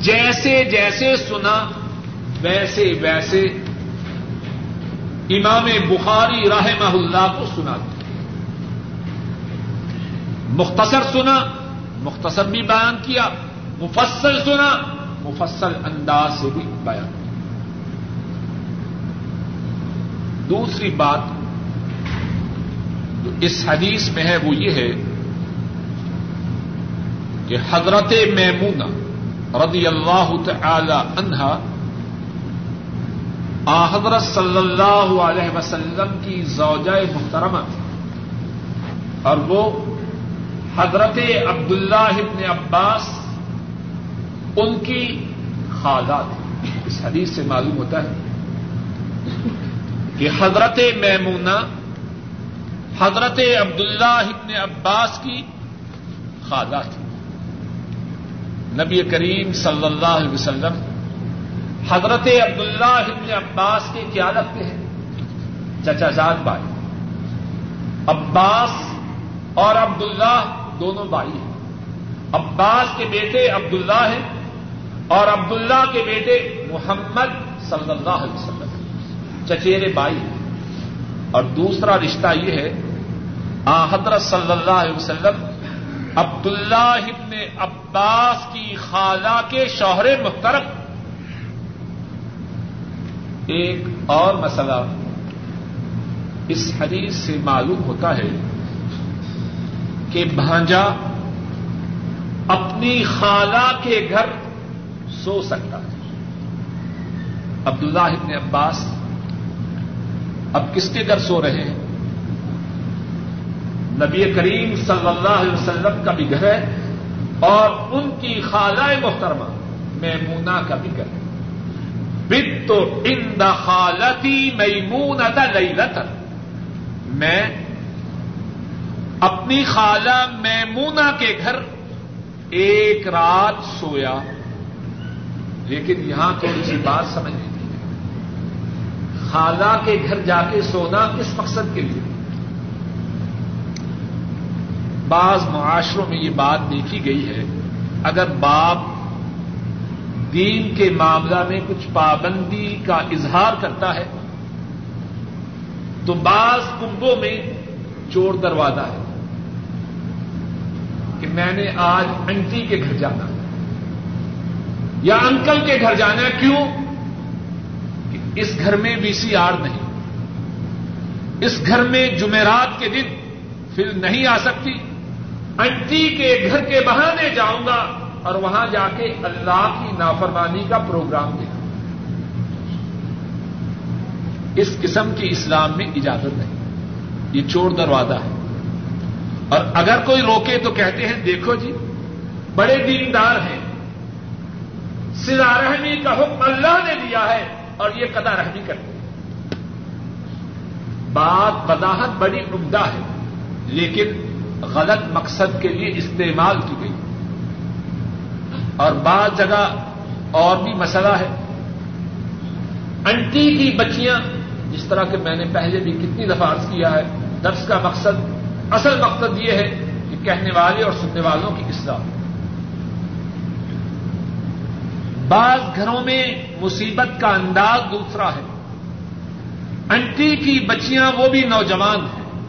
جیسے جیسے سنا، ویسے ویسے امام بخاری رحمہ اللہ کو سنا دیا۔ مختصر سنا مختصر بھی بیان کیا، مفصل سنا، مفصل انداز سے بھی بیان کیا۔ دوسری بات جو اس حدیث میں ہے وہ یہ ہے کہ حضرت میمونہ رضی اللہ تعالی عنہا آ حضرت صلی اللہ علیہ وسلم کی زوجہ محترمہ اور وہ حضرت عبداللہ ابن عباس ان کی خالہ تھی اس حدیث سے معلوم ہوتا ہے کہ حضرت میمونہ، حضرت عبداللہ ابن عباس کی خالہ تھی نبی کریم صلی اللہ علیہ وسلم حضرت عبداللہ ابن عباس کے کیا لگتے ہیں؟ چچا زاد بھائی، عباس اور عبداللہ دونوں بھائی ہیں۔ عباس کے بیٹے عبداللہ ہیں اور عبداللہ کے بیٹے محمد صلی اللہ علیہ وسلم چچیرے بھائی ہیں۔ اور دوسرا رشتہ یہ ہے، آ حضرت صلی اللہ علیہ وسلم عبداللہ ابن عباس کی خالہ کے شوہر محترم۔ ایک اور مسئلہ اس حدیث سے معلوم ہوتا ہے کہ بھانجا اپنی خالہ کے گھر سو سکتا ہے۔ عبداللہ ابن عباس اب کس کے گھر سو رہے ہیں؟ نبی کریم صلی اللہ علیہ وسلم کا بھی گھر ہے اور ان کی خالہ محترمہ میمونا کا بھی گھر ہے۔ بت تو ان خالتی میمون ادا میں اپنی خالہ میمونا کے گھر ایک رات سویا، لیکن یہاں تھوڑی سی بات سمجھ لیجیے۔ خالہ کے گھر جا کے سونا کس مقصد کے لیے؟ بعض معاشروں میں یہ بات دیکھی گئی ہے، اگر باپ دین کے معاملہ میں کچھ پابندی کا اظہار کرتا ہے، تو بعض کنبوں میں چور دروازہ ہے۔ کہ میں نے آج انٹی کے گھر جانا یا انکل کے گھر جانا ہے۔ کیوں؟ کہ اس گھر میں وی سی آر نہیں۔ اس گھر میں جمعرات کے دن فلم نہیں آ سکتی۔ انٹی کے گھر کے بہانے جاؤں گا اور وہاں جا کے اللہ کی نافرمانی کا پروگرام دیکھا اس قسم کی اسلام میں اجازت نہیں۔ یہ چور دروازہ ہے۔ اور اگر کوئی روکے تو کہتے ہیں دیکھو جی بڑے دیندار ہیں۔ سلا رحمی کا حکم اللہ نے دیا ہے اور یہ قدا رحمی کرتے ہیں۔ بات وضاحت بڑی عمدہ ہے، لیکن غلط مقصد کے لیے استعمال کی گئی۔ اور بعض جگہ اور بھی مسئلہ ہے۔ انٹی کی بچیاں، جس طرح کہ میں نے پہلے بھی کتنی دفعہ عرض کیا ہے، درس کا مقصد اصل مقصد یہ ہے کہ کہنے والے اور سننے والوں کی اصلاح بعض گھروں میں مصیبت کا انداز دوسرا ہے۔ انٹی کی بچیاں وہ بھی نوجوان ہیں۔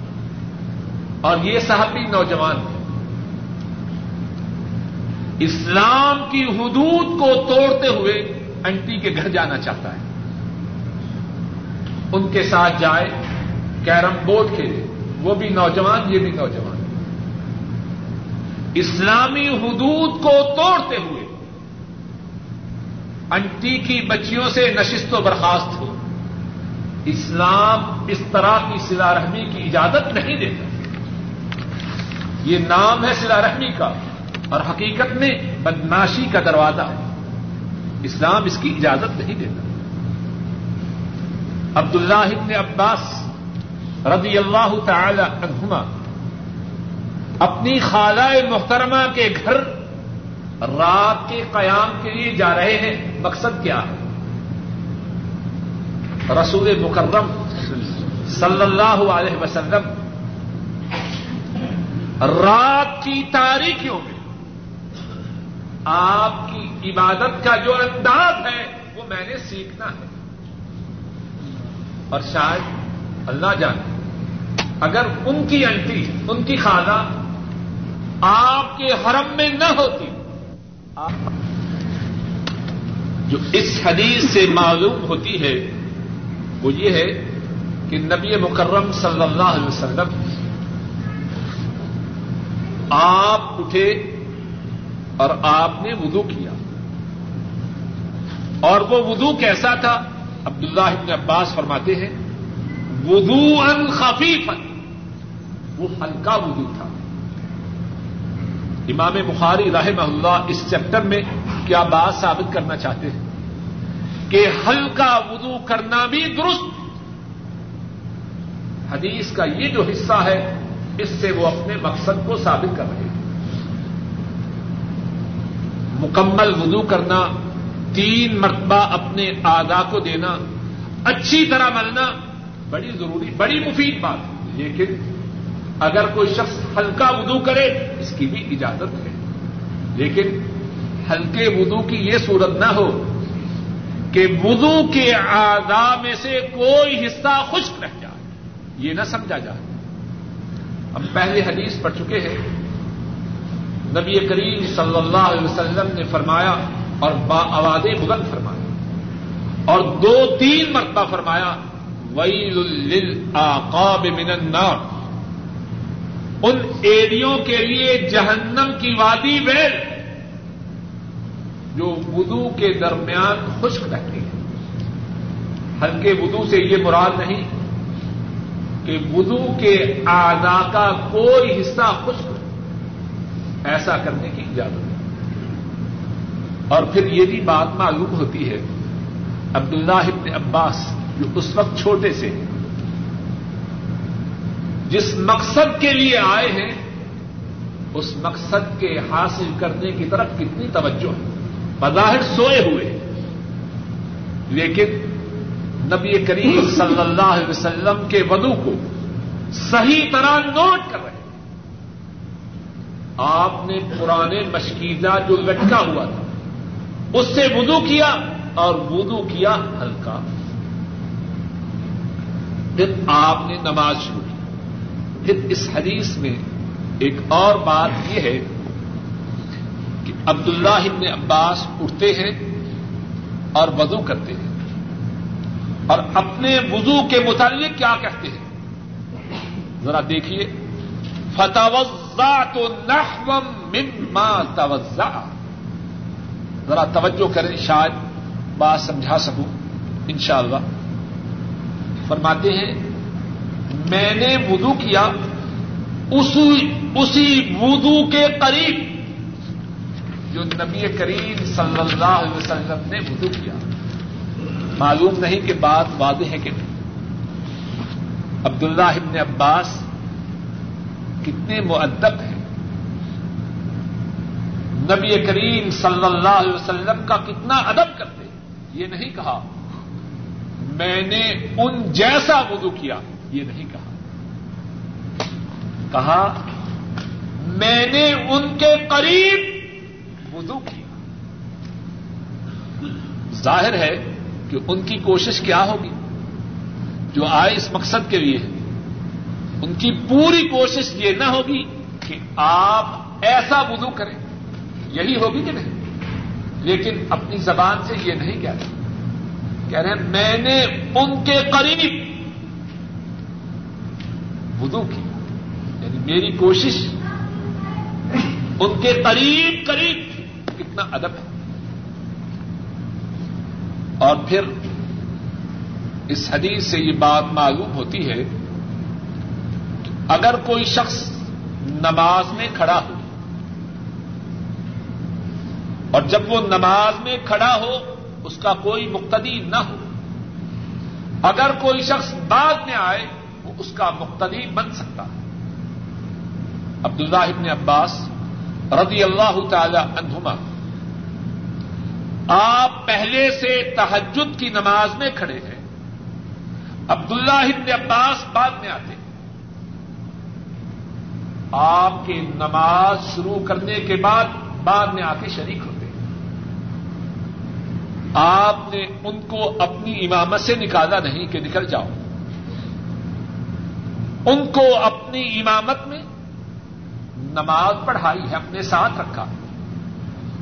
اور یہ صاحب بھی نوجوان ہیں۔ اسلام کی حدود کو توڑتے ہوئے انٹی کے گھر جانا چاہتا ہے۔ ان کے ساتھ جائے، کیرم بورڈ کھیلے۔ وہ بھی نوجوان، یہ بھی نوجوان۔ اسلامی حدود کو توڑتے ہوئے انٹی کی بچیوں سے نشست و برخاست ہو۔ اسلام اس طرح کی سلا رحمی کی اجازت نہیں دیتا۔ یہ نام ہے سلا رحمی کا اور حقیقت میں بدماشی کا دروازہ ہے۔ اسلام اس کی اجازت نہیں دیتا۔ عبد اللہ ابن عباس رضی اللہ تعالی عنہما، اپنی خالہ محترمہ کے گھر رات کے قیام کے لیے جا رہے ہیں۔ مقصد کیا ہے؟ رسول مکرم صلی اللہ علیہ وسلم، رات کی تاریخیوں میں آپ کی عبادت کا جو انداز ہے، وہ میں نے سیکھنا ہے۔ اور شاید اللہ جانے۔ اگر ان کی انٹی ان کی خالہ آپ کے حرم میں نہ ہوتی۔ جو اس حدیث سے معلوم ہوتی ہے، وہ یہ ہے کہ نبی مکرم صلی اللہ علیہ وسلم آپ اٹھے اور آپ نے وضو کیا۔ اور وہ وضو کیسا تھا؟ عبداللہ ابن عباس فرماتے ہیں وضو ان خفیف وہ ہلکا وضو تھا۔ امام بخاری رحمہ اللہ اس چیپٹر میں کیا بات ثابت کرنا چاہتے ہیں کہ ہلکا وضو کرنا بھی درست۔ حدیث کا یہ جو حصہ ہے، اس سے وہ اپنے مقصد کو ثابت کر رہے ہیں۔ مکمل وضو کرنا، تین مرتبہ اپنے آگا کو دینا، اچھی طرح ملنا بڑی ضروری، بڑی مفید بات۔ ہے لیکن اگر کوئی شخص ہلکا وضو کرے، اس کی بھی اجازت ہے۔ لیکن ہلکے وضو کی یہ صورت نہ ہو کہ وضو کے آداب میں سے کوئی حصہ خشک رہ جائے۔ یہ نہ سمجھا جائے۔ ہم پہلے حدیث پڑھ چکے ہیں۔ نبی کریم صلی اللہ علیہ وسلم نے فرمایا اور با آواز بلند فرمایا اور دو تین مرتبہ فرمایا ویل آقاب من النار۔ ان ایریوں کے لیے جہنم کی وادی ویل جو وضو کے درمیان خشک رہتی ہے۔ ہلکے وضو سے یہ مراد نہیں کہ وضو کے آدا کا کوئی حصہ خشک ایسا کرنے کی اجازت ہے اور پھر یہ بھی بات معلوم ہوتی ہے، عبداللہ ابن عباس جو اس وقت چھوٹے سے جس مقصد کے لیے آئے ہیں، اس مقصد کے حاصل کرنے کی طرف کتنی توجہ ہے۔ بظاہر سوئے ہوئے۔ لیکن نبی کریم صلی اللہ علیہ وسلم کے ودو کو صحیح طرح نوٹ کر رہے ہیں۔ آپ نے پرانے مشکیزہ جو لٹکا ہوا تھا، اس سے وضو کیا اور وضو کیا ہلکا۔ پھر آپ نے نماز شروع کی۔ پھر اس حدیث میں ایک اور بات یہ ہے کہ عبداللہ ابن عباس اٹھتے ہیں اور وضو کرتے ہیں اور اپنے وضو کے متعلق کیا کہتے ہیں؟ ذرا دیکھیے۔ فتوزا تو نحوم مما توزا ذرا توجہ کریں، شاید بات سمجھا سکوں، انشاءاللہ۔ فرماتے ہیں، میں نے وضو کیا، اسی اسی وضو کے قریب جو نبی کریم صلی اللہ علیہ وسلم نے وضو کیا۔ معلوم نہیں کہ بات واضح ہے کہ نہیں۔ عبداللہ ابن عباس کتنے معدب ہیں۔ نبی کریم صلی اللہ علیہ وسلم کا کتنا ادب کرتے، یہ نہیں کہا۔ میں نے ان جیسا وضو کیا، یہ نہیں کہا۔ کہا، میں نے ان کے قریب وضو کیا۔ ظاہر ہے کہ ان کی کوشش کیا ہوگی؟ جو آئے اس مقصد کے لیے ان کی پوری کوشش یہ نہ ہوگی کہ آپ ایسا وضو کریں۔ یہی ہوگی کہ نہیں؟ لیکن اپنی زبان سے یہ نہیں کہہ رہے۔ کہہ رہے ہیں، میں نے ان کے قریب وضو کی یعنی میری کوشش، ان کے قریب قریب، کتنا ادب ہے۔ اور پھر اس حدیث سے یہ بات معلوم ہوتی ہے کہ اگر کوئی شخص نماز میں کھڑا ہو اور جب وہ نماز میں کھڑا ہو اس کا کوئی مقتدی نہ ہو۔ اگر کوئی شخص بعد میں آئے، وہ اس کا مقتدی بن سکتا ہے۔ عبداللہ ابن عباس رضی اللہ تعالی عنہما، آپ پہلے سے تحجد کی نماز میں کھڑے ہیں۔ عبداللہ ابن عباس بعد میں آتے آپ کے نماز شروع کرنے کے بعد بعد میں آ کے شریک ہوتے آپ نے ان کو اپنی امامت سے نکالا نہیں کہ نکل جاؤ۔ ان کو اپنی امامت میں نماز پڑھائی ہے، اپنے ساتھ رکھا۔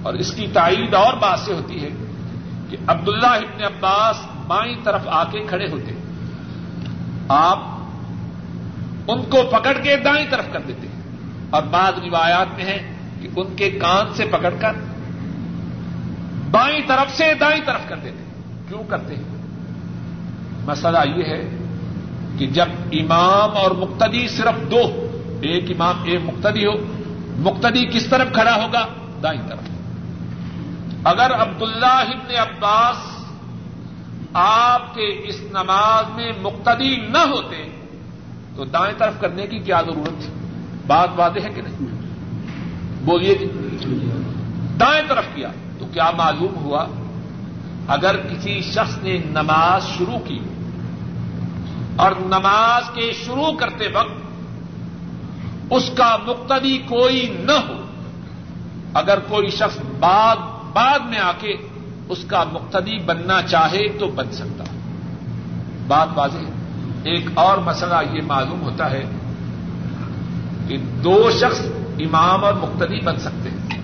اور اس کی تائید اور بات سے ہوتی ہے کہ عبداللہ ابن عباس بائیں طرف آ کے کھڑے ہوتے۔ آپ ان کو پکڑ کے دائیں طرف کر دیتے۔ اور بعض روایات میں ہے کہ ان کے کان سے پکڑ کر بائیں طرف سے دائیں طرف کر دیتے ہیں۔ کیوں کرتے ہیں؟ مسئلہ یہ ہے کہ جب امام اور مقتدی صرف دو، ایک امام، ایک مقتدی ہو، مقتدی کس طرف کھڑا ہوگا؟ دائیں طرف۔ اگر عبداللہ ابن عباس آپ کے اس نماز میں مقتدی نہ ہوتے، تو دائیں طرف کرنے کی کیا ضرورت تھی بات باتیں ہیں کہ نہیں؟ بولیے جی۔ دائیں طرف کیا؟ کیا معلوم ہوا؟ اگر کسی شخص نے نماز شروع کی اور نماز کے شروع کرتے وقت اس کا مقتدی کوئی نہ ہو، اگر کوئی شخص بعد بعد میں آ کے اس کا مقتدی بننا چاہے تو بن سکتا۔ بات واضح ایک اور مسئلہ یہ معلوم ہوتا ہے کہ دو شخص امام اور مقتدی بن سکتے ہیں۔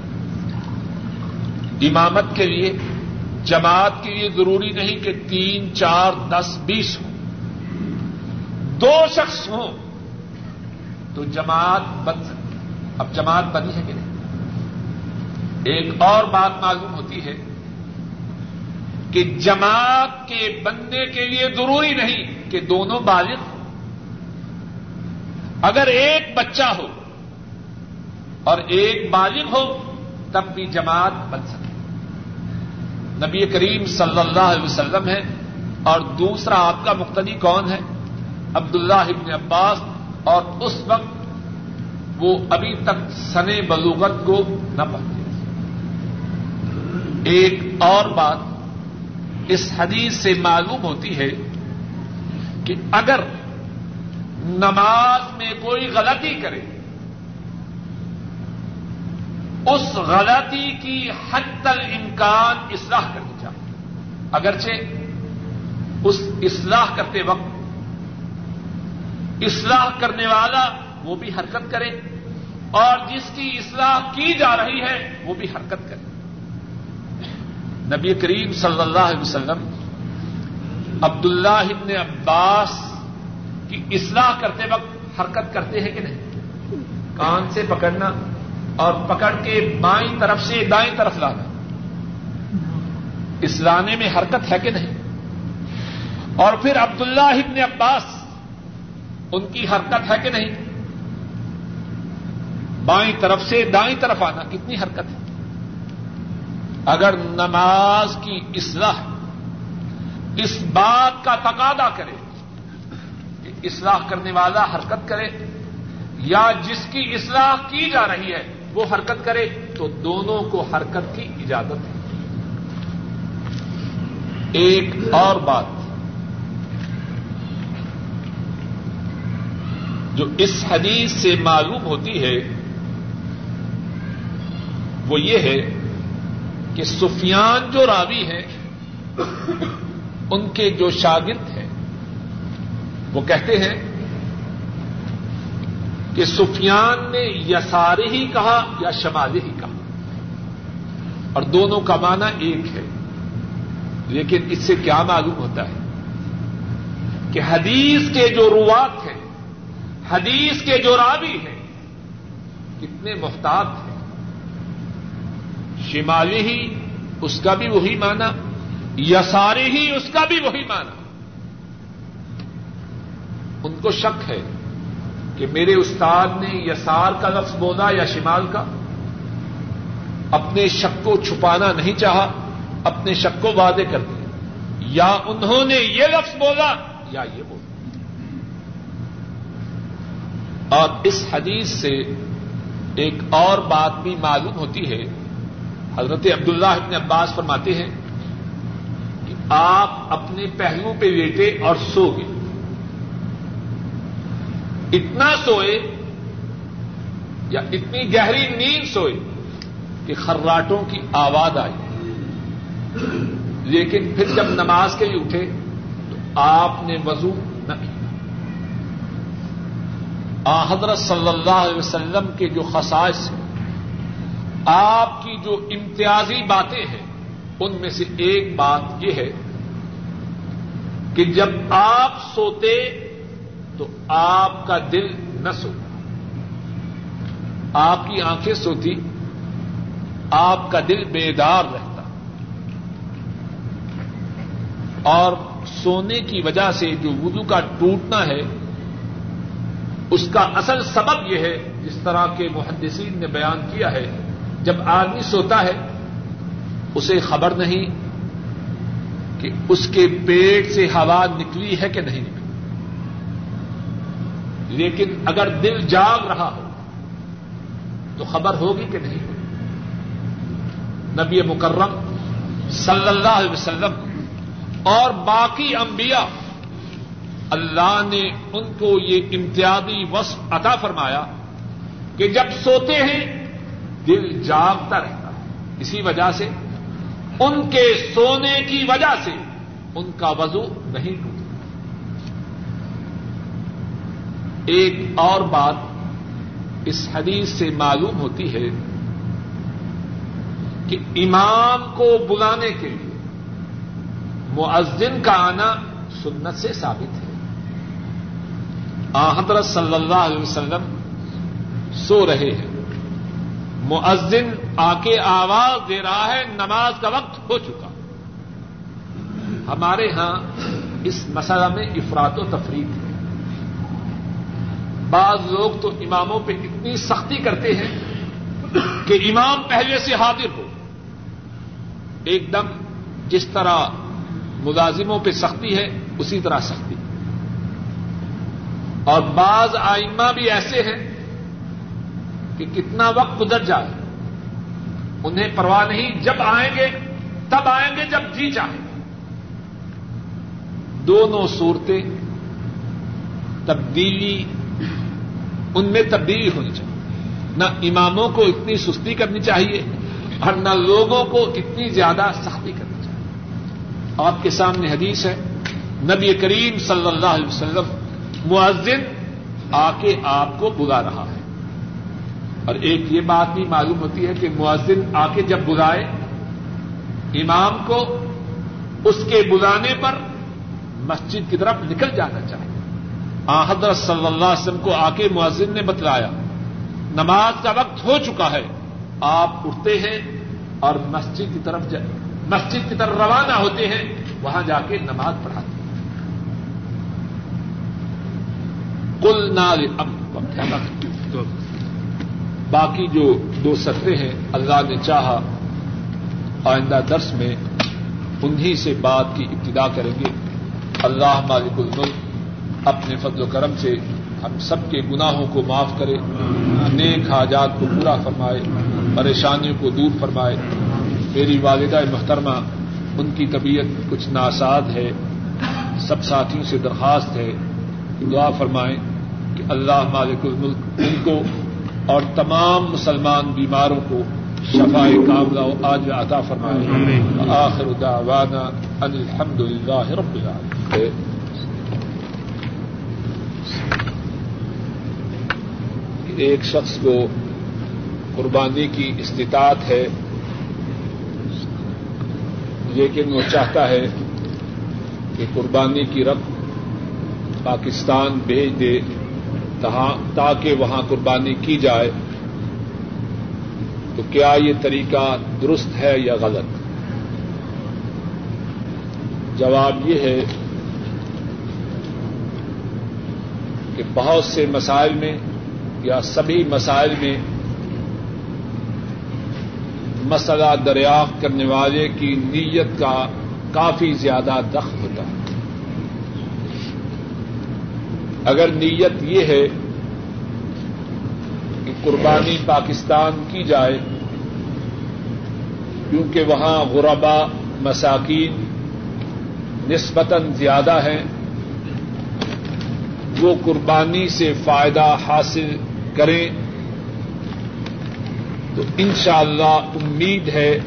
امامت کے لیے، جماعت کے لیے ضروری نہیں کہ تین، چار، دس، بیس ہوں۔ دو شخص ہوں، تو جماعت بن سکتی اب جماعت بنی ہے کہ نہیں؟ ایک اور بات معلوم ہوتی ہے کہ جماعت کے بننے کے لیے ضروری نہیں کہ دونوں بالغ ہوں۔ اگر ایک بچہ ہو اور ایک بالغ ہو، تب بھی جماعت بن سکتی نبی کریم صلی اللہ علیہ وسلم ہے اور دوسرا آپ کا مقتدی کون ہے؟ عبداللہ ابن عباس اور اس وقت وہ ابھی تک سنے بلوغت کو نہ پہنچے ایک اور بات اس حدیث سے معلوم ہوتی ہے کہ اگر نماز میں کوئی غلطی کرے اس غلطی کی حد تل امکان اصلاح کرنی چاہیے۔ اگرچہ اس اصلاح کرتے وقت اصلاح کرنے والا وہ بھی حرکت کرے اور جس کی اصلاح کی جا رہی ہے وہ بھی حرکت کرے۔ نبی کریم صلی اللہ علیہ وسلم عبد اللہ عباس کی اصلاح کرتے وقت حرکت کرتے ہیں کہ نہیں؟ کان سے پکڑنا۔ اور پکڑ کے بائیں طرف سے دائیں طرف لانا اس لانے میں حرکت ہے کہ نہیں؟ اور پھر عبداللہ ابن عباس، ان کی حرکت ہے کہ نہیں؟ بائیں طرف سے دائیں طرف آنا کتنی حرکت ہے؟ اگر نماز کی اصلاح اس بات کا تقاضا کرے کہ اصلاح کرنے والا حرکت کرے، یا جس کی اصلاح کی جا رہی ہے وہ حرکت کرے تو دونوں کو حرکت کی اجازت ہے۔ ایک اور بات جو اس حدیث سے معلوم ہوتی ہے، وہ یہ ہے کہ سفیان جو راوی ہیں، ان کے جو شاگرد ہیں، وہ کہتے ہیں کہ سفیان نے یسارے ہی کہا یا شمالے ہی کہا۔ اور دونوں کا معنی ایک ہے۔ لیکن اس سے کیا معلوم ہوتا ہے؟ کہ حدیث کے جو روات ہیں، حدیث کے جو راوی ہیں، کتنے محتاط ہیں۔ شمالی ہی اس کا بھی وہی مانا یسارے ہی اس کا بھی وہی مانا ان کو شک ہے۔ کہ میرے استاد نے یسار کا لفظ بولا یا شمال کا، اپنے شک کو چھپانا نہیں چاہا، اپنے شک کو وعدے کر دیا۔ یا انہوں نے یہ لفظ بولا یا یہ بولا۔ اور اس حدیث سے ایک اور بات بھی معلوم ہوتی ہے۔ حضرت عبداللہ ابن عباس فرماتے ہیں کہ آپ اپنے پہلو پہ لیٹے اور سو گئے اتنا سوئے یا اتنی گہری نیند سوئے کہ خراٹوں کی آواز آئی۔ لیکن پھر جب نماز کے لیے اٹھے تو آپ نے وضو نہ کیا۔ حضرت صلی اللہ علیہ وسلم کے جو خصائص ہیں، آپ کی جو امتیازی باتیں ہیں، ان میں سے ایک بات یہ ہے کہ جب آپ سوتے تو آپ کا دل نہ سوتا آپ کی آنکھیں سوتی، آپ کا دل بیدار رہتا۔ اور سونے کی وجہ سے جو وضو کا ٹوٹنا ہے، اس کا اصل سبب یہ ہے، جس طرح کے محدثین نے بیان کیا ہے، جب آدمی سوتا ہے، اسے خبر نہیں کہ اس کے پیٹ سے ہوا نکلی ہے کہ نہیں۔ نکلی لیکن اگر دل جاگ رہا ہو تو خبر ہوگی کہ نہیں؟ ہوگی نبی مکرم صلی اللہ علیہ وسلم اور باقی انبیاء، اللہ نے ان کو یہ امتیازی وصف عطا فرمایا کہ جب سوتے ہیں، دل جاگتا رہتا ہے۔ اسی وجہ سے، ان کے سونے کی وجہ سے ان کا وضو نہیں ٹوٹتا۔ ایک اور بات اس حدیث سے معلوم ہوتی ہے کہ امام کو بلانے کے لیے معذن کا آنا سنت سے ثابت ہے۔ حضرت صلی اللہ علیہ وسلم سو رہے ہیں۔ معذن آ کے آواز دے رہا ہے، نماز کا وقت ہو چکا۔ ہمارے ہاں اس مسئلہ میں افراد و تفریح ہے۔ بعض لوگ تو اماموں پہ اتنی سختی کرتے ہیں کہ امام پہلے سے حاضر ہو۔ ایک دم جس طرح ملازموں پہ سختی ہے، اسی طرح سختی۔ اور بعض آئمہ بھی ایسے ہیں کہ کتنا وقت گزر جائے، انہیں پرواہ نہیں، جب آئیں گے، تب آئیں گے، جب جی چاہیں۔ دونوں صورتیں تبدیلی ان میں تبدیلی ہونی چاہیے۔ نہ اماموں کو اتنی سستی کرنی چاہیے اور نہ لوگوں کو اتنی زیادہ سختی کرنی چاہیے۔ آپ کے سامنے حدیث ہے، نبی کریم صلی اللہ علیہ وسلم معذن آ کے آپ کو بلا رہا ہے۔ اور ایک یہ بات بھی معلوم ہوتی ہے کہ معذن آ کے جب بلائے، امام کو اس کے بلانے پر مسجد کی طرف نکل جانا چاہیے۔ حضرت صلی اللہ علیہ وسلم کو آ کے معذن نے بتلایا، نماز کا وقت ہو چکا ہے، آپ اٹھتے ہیں اور مسجد کی طرف مسجد کی طرف روانہ ہوتے ہیں، وہاں جا کے نماز پڑھاتے ہیں۔ کل نال باقی جو دو سطرے ہیں، اللہ نے چاہا آئندہ درس میں انہی سے بات کی ابتدا کریں گے۔ اللہ مالک الملک اپنے فضل و کرم سے ہم سب کے گناہوں کو معاف کرے نیک حاجات کو پورا فرمائے پریشانیوں کو دور فرمائے۔ میری والدہ محترمہ ان کی طبیعت کچھ ناساد ہے سب ساتھیوں سے درخواست ہے دعا فرمائیں کہ اللہ مالک الملک ان کو اور تمام مسلمان بیماروں کو شفا کاملہ و آج عطا فرمائے۔ آخر دعوانا ان الحمد للہ رب العالمین۔ ایک شخص کو قربانی کی استطاعت ہے، لیکن وہ چاہتا ہے کہ قربانی کی رقم پاکستان بھیج دے تاکہ وہاں قربانی کی جائے۔ تو کیا یہ طریقہ درست ہے یا غلط؟ جواب یہ ہے کہ بہت سے مسائل میں یا سبھی مسائل میں مسئلہ دریافت کرنے والے کی نیت کا کافی زیادہ دخل ہوتا ہے۔ اگر نیت یہ ہے کہ قربانی پاکستان کی جائے، کیونکہ وہاں غربا مساکین نسبتاً زیادہ ہیں، وہ قربانی سے فائدہ حاصل کریں تو انشاءاللہ امید ہے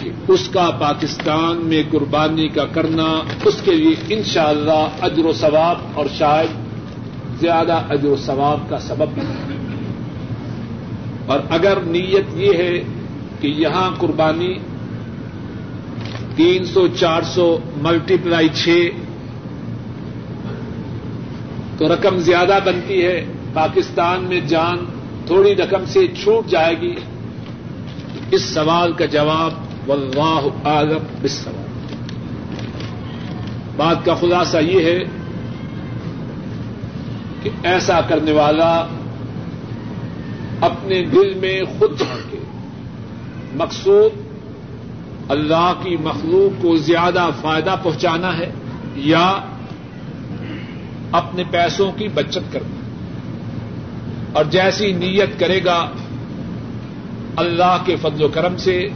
کہ اس کا پاکستان میں قربانی کا کرنا، اس کے لیے انشاءاللہ اللہ اجر و ثواب اور شاید زیادہ اجر و ثواب کا سبب بھی۔ اور اگر نیت یہ ہے کہ یہاں قربانی تین سو، چار سو ملٹی پلائی چھ تو رقم زیادہ بنتی ہے پاکستان میں جان تھوڑی رقم سے چھوٹ جائے گی؟ اس سوال کا جواب واللہ عالم بالسواب بات کا خلاصہ یہ ہے کہ ایسا کرنے والا اپنے دل میں خود جھانکے مقصود اللہ کی مخلوق کو زیادہ فائدہ پہنچانا ہے یا اپنے پیسوں کی بچت کرنا اور جیسی نیت کرے گا اللہ کے فضل و کرم سے،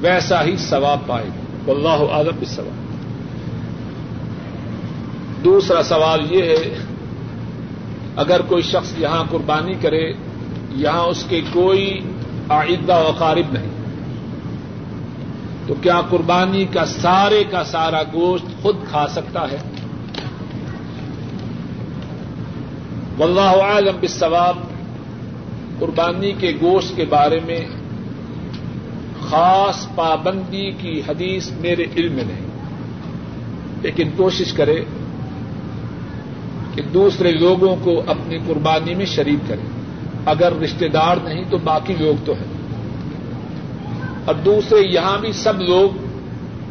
ویسا ہی ثواب پائے گا۔ اللہ عالم اس ثواب دوسرا سوال یہ ہے، اگر کوئی شخص یہاں قربانی کرے، یہاں اس کے کوئی آئندہ وقارب نہیں، تو کیا قربانی کا سارے کا سارا گوشت خود کھا سکتا ہے؟ واللہ عالم بالثواب قربانی کے گوشت کے بارے میں خاص پابندی کی حدیث میرے علم میں نہیں۔ لیکن کوشش کرے کہ دوسرے لوگوں کو اپنی قربانی میں شریک کرے۔ اگر رشتے دار نہیں تو باقی لوگ تو ہیں۔ اور دوسرے یہاں بھی سب لوگ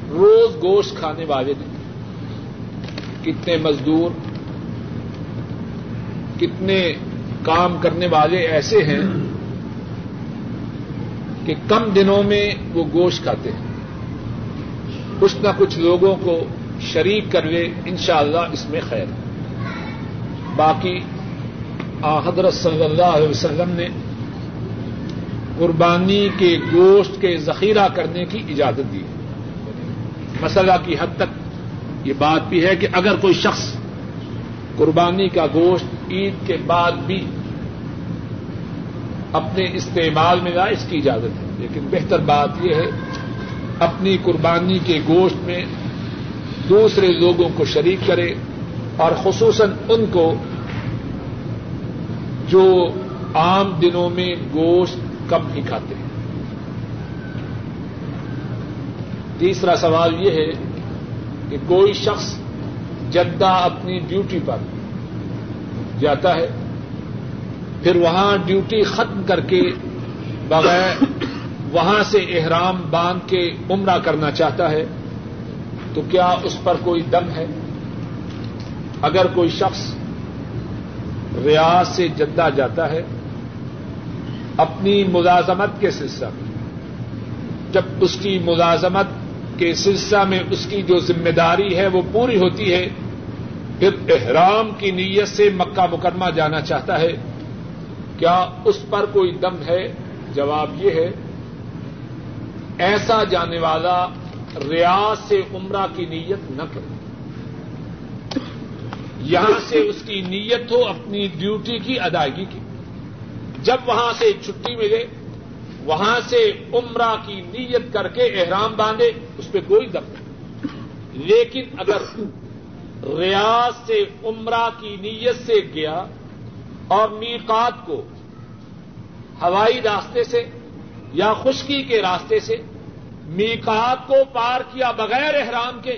روز گوشت کھانے والے نہیں۔ کتنے مزدور کتنے کام کرنے والے ایسے ہیں کہ کم دنوں میں وہ گوشت کھاتے ہیں۔ کچھ نہ کچھ لوگوں کو شریک کر لے انشاءاللہ اس میں خیر۔ ہے باقی حضرت صلی اللہ علیہ وسلم نے قربانی کے گوشت کے ذخیرہ کرنے کی اجازت دی۔ مسئلہ کی حد تک یہ بات بھی ہے کہ اگر کوئی شخص قربانی کا گوشت عید کے بعد بھی اپنے استعمال میں لائے اس کی اجازت ہے۔ لیکن بہتر بات یہ ہے، اپنی قربانی کے گوشت میں دوسرے لوگوں کو شریک کرے اور خصوصاً ان کو جو عام دنوں میں گوشت کم ہی کھاتے ہیں۔ تیسرا سوال یہ ہے کہ کوئی شخص جدہ اپنی ڈیوٹی پر جاتا ہے۔ پھر وہاں ڈیوٹی ختم کر کے بغیر وہاں سے احرام باندھ کے عمرہ کرنا چاہتا ہے، تو کیا اس پر کوئی دم ہے؟ اگر کوئی شخص ریاض سے جدہ جاتا ہے، اپنی ملازمت کے سلسلہ میں، جب اس کی ملازمت کے سلسلہ میں اس کی جو ذمہ داری ہے وہ پوری ہوتی ہے پھر احرام کی نیت سے مکہ مکرمہ جانا چاہتا ہے۔ کیا اس پر کوئی دم ہے؟ جواب یہ ہے، ایسا جانے والا ریاض سے عمرہ کی نیت نہ کرے۔ یہاں سے اس کی نیت ہو اپنی ڈیوٹی کی ادائیگی کی۔ جب وہاں سے چھٹی ملے، وہاں سے عمرہ کی نیت کر کے احرام باندھے، اس پہ کوئی دم نہیں۔ لیکن اگر ریاض سے عمرہ کی نیت سے گیا اور میقات کو ہوائی راستے سے یا خشکی کے راستے سے میقات کو پار کیا بغیر احرام کے